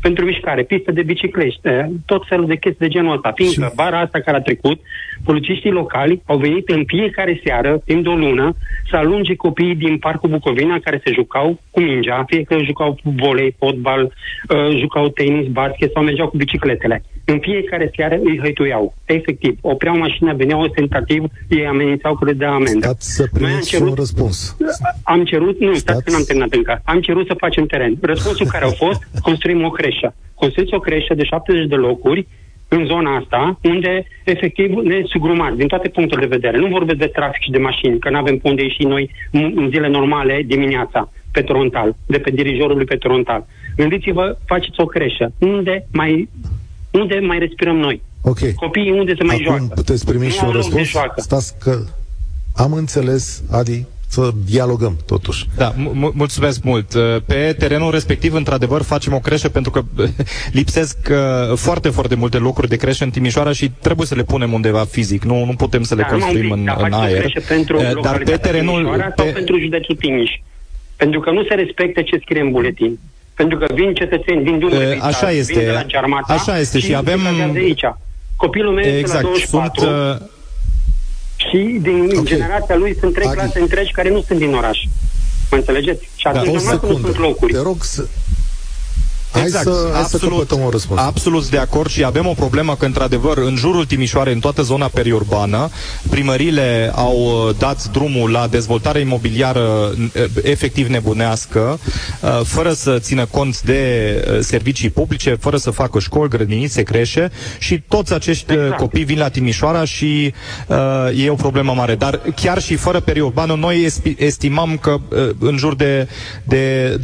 Pentru mișcare, piste de biciclete, tot felul de chestii de genul ăsta. Fiindcă Și- vara asta care a trecut, polițiștii locali au venit în fiecare seară, timp de o lună, să alunge copiii din Parcul Bucovina care se jucau cu mingea, fie că jucau volei, fotbal, uh, jucau tenis, basket sau mergeau cu bicicletele. În fiecare seară îi hăituiau. Efectiv, opreau mașina, veneau ostentativ, ei amenințau că le dea amendă. Stați să Noi am primiți și cerut- un răspuns. Am cerut, nu, stați Stați. că n-am terminat încă. Am cerut să facem teren. Răspunsul care au fost, construim o creșă. Construiți o creșă de 70 de locuri în zona asta, unde efectiv ne sugrumați din toate punctele de vedere. Nu vorbesc de trafic și de mașini, că nu avem pe unde ieși noi m- în zile normale dimineața pe Torontal, de pe dirijorul pe Torontal. Gândiți-vă, faceți o creșă. Unde mai, unde mai respirăm noi? Ok. Copiii unde se mai Acum joacă? puteți primi Nu și un au loc de răspuns? joacă. Stați că am înțeles, Adi, să dialogăm totuși. Da, mu- mulțumesc mult. Uh, Pe terenul respectiv, într-adevăr, facem o creșă pentru că (laughs) lipsesc uh, foarte, foarte multe locuri de creșă în Timișoara și trebuie să le punem undeva fizic. Nu, nu putem să le Dar numai un construim pic, în, dar în faceți o aer. creșă pentru Uh, Dar pe localitatea terenul... Timișoara sau Pe, pentru județul Timiș? Pentru că nu se respectă ce scrie în buletin. Pentru că vin cetățeni, vin Dunăre, E, Vista, așa este. vin de la Cearmata Așa este și avem- se de aici. Copilul meu este la exact, 24 sunt... uh, și din Ok. generația lui sunt trei Adi. clase întregi care nu sunt din oraș. Mă înțelegeți? Și atunci Da, o normal că nu sunt secundă. locuri. Te rog să... Hai Exact, să, hai să căpătăm un răspuns. Absolut de acord și avem o problemă că, într-adevăr, în jurul Timișoarei, în toată zona periurbană, primările au uh, dat drumul la dezvoltare imobiliară uh, efectiv nebunească, uh, fără să țină cont de uh, servicii publice, fără să facă școli, grădinițe, creșe și toți acești Exact. exact. copii vin la Timișoara și uh, e o problemă mare. Dar chiar și fără periurbană, noi espi- estimăm că uh, în jur de, de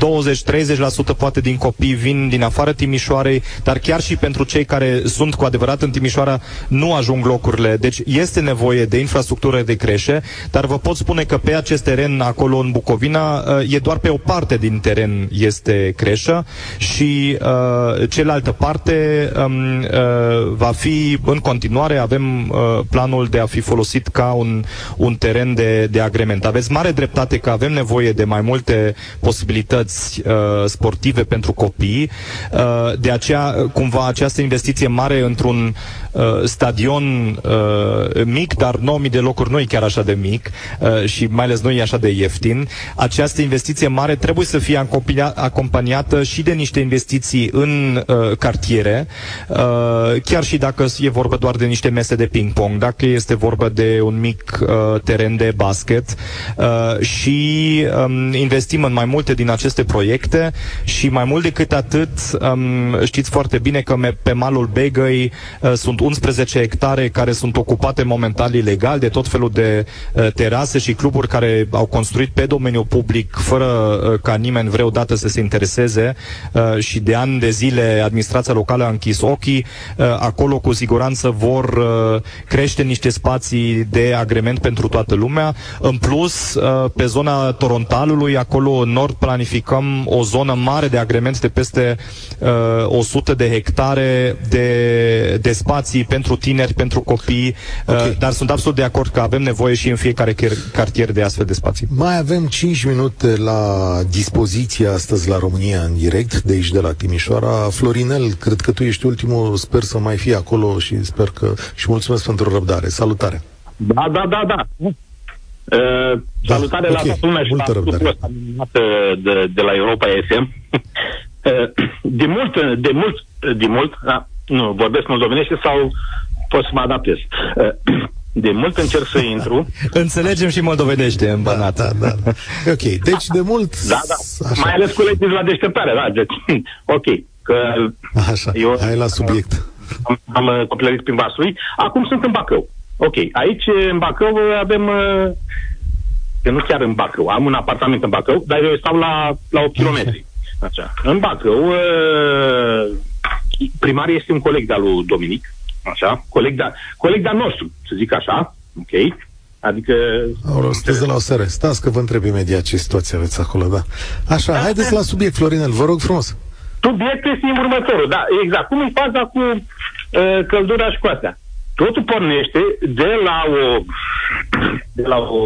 20-30% poate din copii vin din afară Timișoarei, dar chiar și pentru cei care sunt cu adevărat în Timișoara nu ajung locurile. Deci este nevoie de infrastructură de creșe, dar vă pot spune că pe acest teren acolo în Bucovina uh, e doar pe o parte din teren este creșă și uh, cealaltă parte um, uh, va fi în continuare, avem uh, planul de a fi folosit ca un, un teren de, de agrement. Aveți mare dreptate că avem nevoie de mai multe posibilități uh, sportive pentru copii, uh, de aceea uh, cumva această investiție mare într-un uh, stadion uh, mic, dar 9000 de locuri nu e chiar așa de mic uh, și mai ales nu e așa de ieftin. Această investiție mare trebuie să fie acompania- acompaniată și de niște investiții în uh, cartiere, uh, chiar și dacă e vorba doar de niște mese de ping-pong, dacă este vorba de un mic uh, teren de basket uh, și um, investim în mai multe din aceste proiecte și mai mult decât atât um, știți foarte bine că me- pe malul Begăi uh, sunt 11 hectare care sunt ocupate momentan ilegal de tot felul de uh, terase și cluburi care au construit pe domeniul public fără uh, ca nimeni vreodată să se intereseze uh, și de ani de zile administrația locală a închis ochii. Uh, acolo cu siguranță vor uh, crește niște spații de agrement pentru toată lumea. În plus, uh, pe zona Torontalului, acolo în nord planificăm o zonă mare de agrement de peste uh, 100 de hectare de, de spații pentru tineri, pentru copii, uh, Ok. dar sunt absolut de acord că avem nevoie și în fiecare chiar- cartier de astfel de spații. Mai avem 5 minute la dispoziție astăzi la România în direct, de aici de la Timișoara. Florinel, cred că tu ești ultimul, sper să mai fii acolo și sper că... și mulțumesc pentru răbdare. Salutare! Da, da, da, da. Uh, Da, salutare ok. la toată lumea și Multă la răbdare. grupul ăsta minunat, uh, de, de la Europa FM. (laughs) Uh, (clears throat) de mult, uh, de mult, uh, de mult, da, nu, vorbesc moldovenește sau pot să mă adaptez. Uh, (clears throat) De mult încerc să intru. (laughs) Înțelegem și moldovenește în Da, banat. da, da. (laughs) Ok, deci de mult... Da, da. Așa, Mai ales cu lecții la deșteptare, da. Deci, (laughs) ok. Că așa. eu- hai la subiect. am, am uh, copilărit prin Vaslui. Acum sunt în Bacău. Ok. Aici, în Bacău, uh, avem... uh, Eu nu chiar în Bacău. Am un apartament în Bacău, dar eu stau la, la 8 km. Așa. În Bacău, uh, primar este un coleg de-al lui Dominic. Așa. Coleg, de, coleg de-al nostru, să zic așa. Ok. Adică... Aoleu, sunteți de la OSR. Stați că vă întreb imediat ce situație aveți acolo, da. Așa, haideți la subiect, Florinel, vă rog frumos. Subiectul este următorul, da, exact. Cum e faza cu uh, căldura și cu astea? Totul pornește de la o, de la o,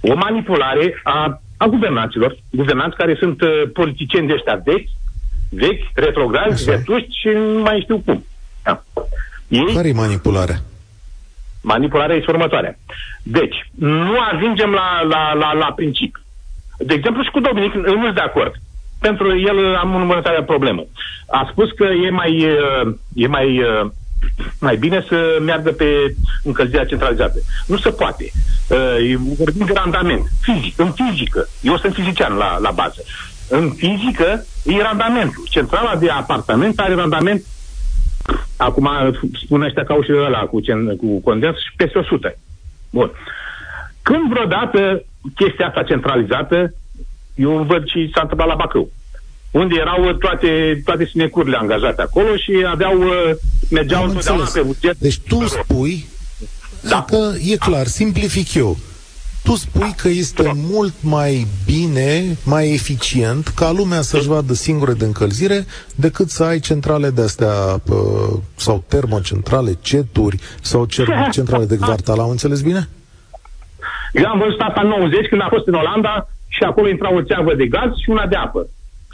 o manipulare a, a guvernanților, guvernanți care sunt uh, politicieni de ăștia vechi, vechi, retrogradi, vetuști și nu mai știu cum. Da. Ei, Care e manipularea? Manipularea este următoarea. Deci, nu ajungem la, la, la, la principiu. De exemplu, și cu Dominic nu sunt de acord. Pentru el am următoarea problemă. A spus că e mai, e mai, mai bine să meargă pe încălzirea centralizată. Nu se poate. Vorbim de randament. Fizic, în fizică. Eu sunt fizician la, la bază. În fizică e randamentul. Centrala de apartament are randament Acum spune ăștia ca și ăla cu, cu condens și peste 100. Bun. Când vreodată chestia asta centralizată, eu văd și s-a întâmplat la Bacău, unde erau toate, toate sinecurile angajate acolo și aveau, uh, mergeau întotdeauna pe buget. Deci tu spui da. că e clar, simplific eu, tu spui că este mult mai bine, mai eficient ca lumea să-și vadă singure de încălzire decât să ai centrale de astea sau termocentrale, ceturi sau centrale de quartal. Am înțeles bine? Eu am văzut asta în 90 când a fost în Olanda și acolo intra o țeavă de gaz și una de apă.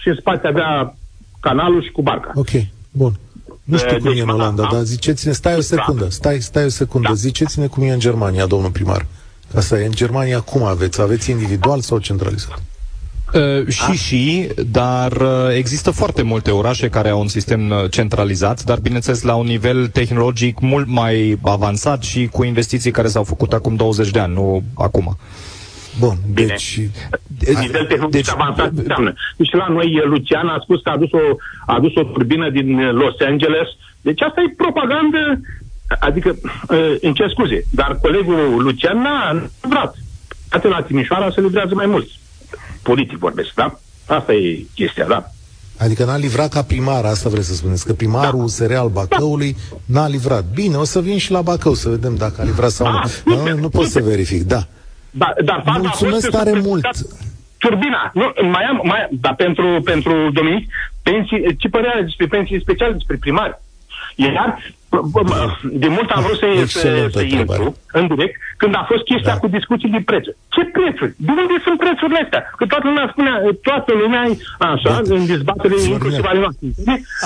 Și în spate avea canalul și cu barca. Ok, bun. Nu știu cum deci, e în Olanda, dar ziceți-ne, stai o secundă, stai, stai o secundă, da. ziceți-ne cum e în Germania, domnul primar. Asta e. În Germania cum aveți? Aveți individual sau centralizat? Uh, și și, dar uh, există foarte multe orașe care au un sistem uh, centralizat, dar bineînțeles la un nivel tehnologic mult mai avansat și cu investiții care s-au făcut acum 20 de ani, nu acum. Bun, Bine. deci... Nivel tehnologic deci, avansat înseamnă. Deci la noi Lucian a spus că a adus o, a adus o turbină din Los Angeles. Deci asta e propagandă Adică, îmi cer scuze, dar colegul Lucian n-a livrat. Atât la Timișoara se livrează mai mulți. Politic vorbesc, da? Asta e chestia, da? Adică n-a livrat ca primar, asta vreți să spuneți, că primarul da. USR al Bacăului da. n-a livrat. Bine, o să vin și la Bacău să vedem dacă a livrat sau da. nu. Nu, nu, nu pot să verific, da. Da dar Mulțumesc tare mult. Turbina, nu, mai am, mai, dar pentru, pentru Dominic, pensii, ce părere despre pensii speciale, despre primari? Iar de mult am vrut să, să, să intru în direct când a fost chestia da. cu discuții de prețuri. Ce prețuri? De unde sunt prețurile astea? Că toată lumea spunea, toată lumea așa, da. în dezbatere inclusiv ale noastre.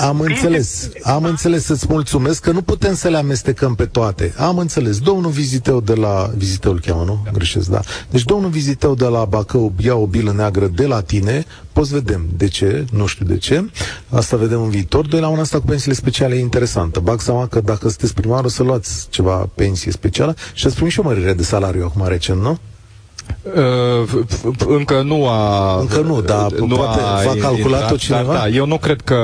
Am înțeles, am înțeles să-ți mulțumesc că nu putem să le amestecăm pe toate. Am înțeles. Domnul Viziteu de la... Viziteu îl cheamă, nu? Da. Greșesc, da. Deci domnul Viziteu de la Bacău ia o bilă neagră de la tine, poți vedem de ce, nu știu de ce. Asta vedem în viitor. Doi la una asta cu pensiile speciale e interesantă. Bag seama că dacă sunteți primar o să luați ceva pensie specială și ați primit și o mărire de salariu acum recent, nu? Uh, încă nu a... Încă nu, dar nu poate a va calculat-o cineva? Da, eu nu cred că,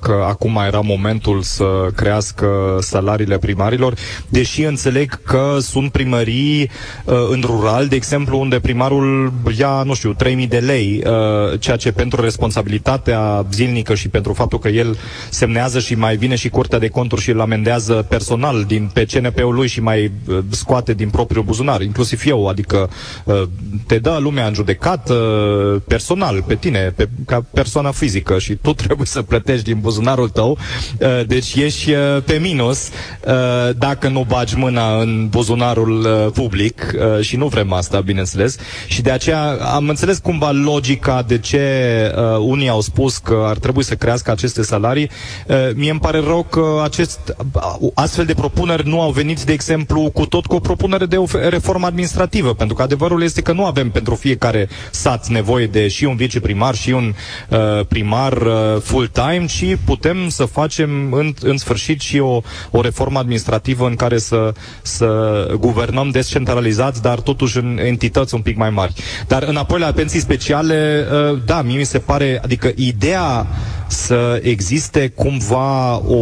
că acum era momentul să crească salariile primarilor, deși înțeleg că sunt primării uh, în rural, de exemplu, unde primarul ia, nu știu, 3000 de lei, uh, ceea ce pentru responsabilitatea zilnică și pentru faptul că el semnează și mai vine și Curtea de Conturi și îl amendează personal din pe CNP-ul lui și mai uh, scoate din propriul buzunar, inclusiv eu, adică uh, te dă lumea în judecat uh, personal, pe tine, pe, ca persoană fizică și tu (laughs) trebuie să plătești din buzunarul tău, uh, deci ești uh, pe minus dacă nu bagi mâna în buzunarul public și nu vrem asta, bineînțeles. Și de aceea am înțeles cumva logica de ce unii au spus că ar trebui să crească aceste salarii. Mie îmi pare rău că acest, astfel de propuneri nu au venit, de exemplu, cu tot cu o propunere de o reformă administrativă, pentru că adevărul este că nu avem pentru fiecare sat nevoie de și un viceprimar și un uh, primar uh, full-time, și putem să facem în, în sfârșit și o, o reformă administrativă în care să, să guvernăm descentralizați, dar totuși în entități un pic mai mari. Dar înapoi la pensii speciale, uh, da, mie mi se pare, adică ideea să existe cumva o,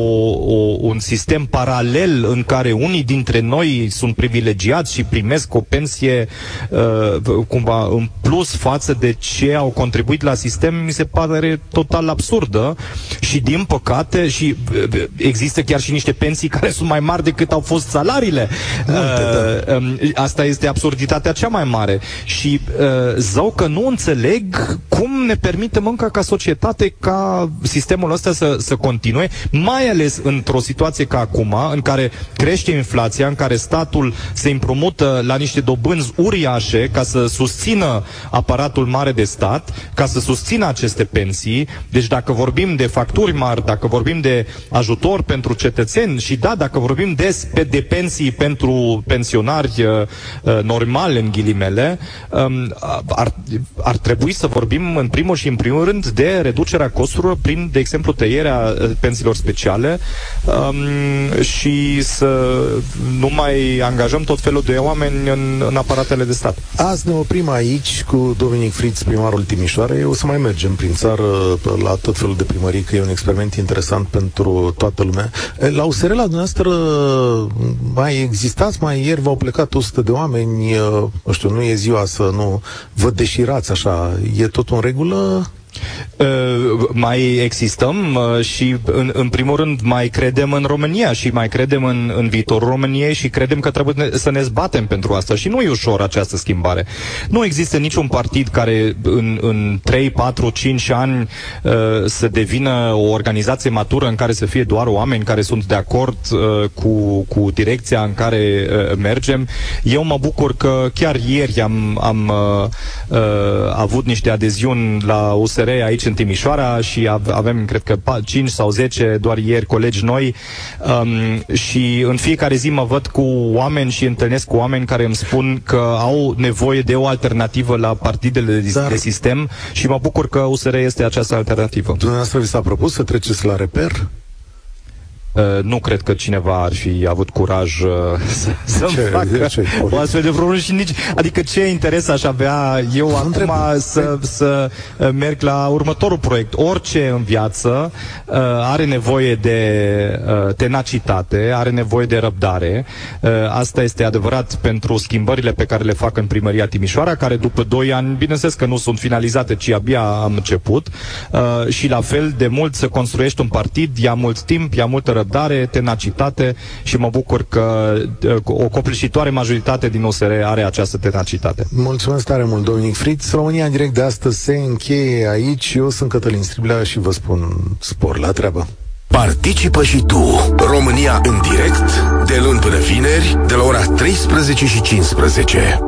o, un sistem paralel în care unii dintre noi sunt privilegiați și primesc o pensie uh, cumva în plus față de ce au contribuit la sistem, mi se pare total absurdă și din păcate și uh, există chiar și niște pensii care sunt mai mari decât au fost salariile. Multe, uh, da. Um, asta este absurditatea cea mai mare și uh, zău că nu înțeleg cum ne permitem încă ca societate ca sistemul ăsta să, să continue, mai ales într-o situație ca acum, în care crește inflația, în care statul se împrumută la niște dobânzi uriașe uriașe ca să susțină aparatul mare de stat, ca să susțină aceste pensii. Deci dacă vorbim de facturi mari, dacă vorbim de ajutor pentru cetățeni și da, dacă vorbim des pe de pensii pentru pensionari uh, uh, normali în ghilimele, um, ar, ar trebui să vorbim în primul și în primul rând de reducerea costurilor prin, de exemplu, tăierea uh, pensiilor speciale um, și să nu mai angajăm tot felul de oameni în, în aparatele de stat. Azi ne oprim aici cu Dominic Fritz, primarul Timișoarei. O să mai mergem prin țară la tot felul de primării, că e un experiment interesant pentru toată lumea. La USR, la dumneavoastră, mai existați? Mai ieri v-au plecat 100 de oameni, nu știu, nu e ziua să nu vă deșirați așa. E tot în regulă? Uh, mai existăm uh, și, în, în primul rând, mai credem în România și mai credem în, în viitorul României și credem că trebuie ne, să ne zbatem pentru asta. Și nu e ușor această schimbare. Nu există niciun partid care în, în 3, 4, 5 ani uh, să devină o organizație matură în care să fie doar oameni care sunt de acord uh, cu, cu direcția în care uh, mergem. Eu mă bucur că chiar ieri am, am uh, uh, avut niște adeziuni la USR USR aici în Timișoara și avem, cred că, 5 sau 10 doar ieri colegi noi um, și în fiecare zi mă văd cu oameni și întâlnesc cu oameni care îmi spun că au nevoie de o alternativă la partidele de, Dar... de sistem și mă bucur că USR este această alternativă. Dumneavoastră vi s-a propus să treceți la reper? Uh, nu cred că cineva ar fi avut curaj uh, (laughs) să, să ce, facă ce, o astfel de problemă și nici... Adică ce interes aș avea eu acum întreb. să, să uh, merg la următorul proiect. Orice în viață uh, are nevoie de uh, tenacitate, are nevoie de răbdare. Uh, asta este adevărat pentru schimbările pe care le fac în primăria Timișoara, care după 2 ani, bineînțeles că nu sunt finalizate, ci abia am început. Uh, și la fel de mult să construiești un partid, ia mult timp, ia multă răbdare răbdare, tenacitate și mă bucur că o copleșitoare majoritate din OSR are această tenacitate. Mulțumesc tare mult, Dominic Fritz. România în direct de astăzi se încheie aici. Eu sunt Cătălin Striblea și vă spun spor la treabă. Participă și tu, România în direct, de luni până vineri, de la ora 13 și 15.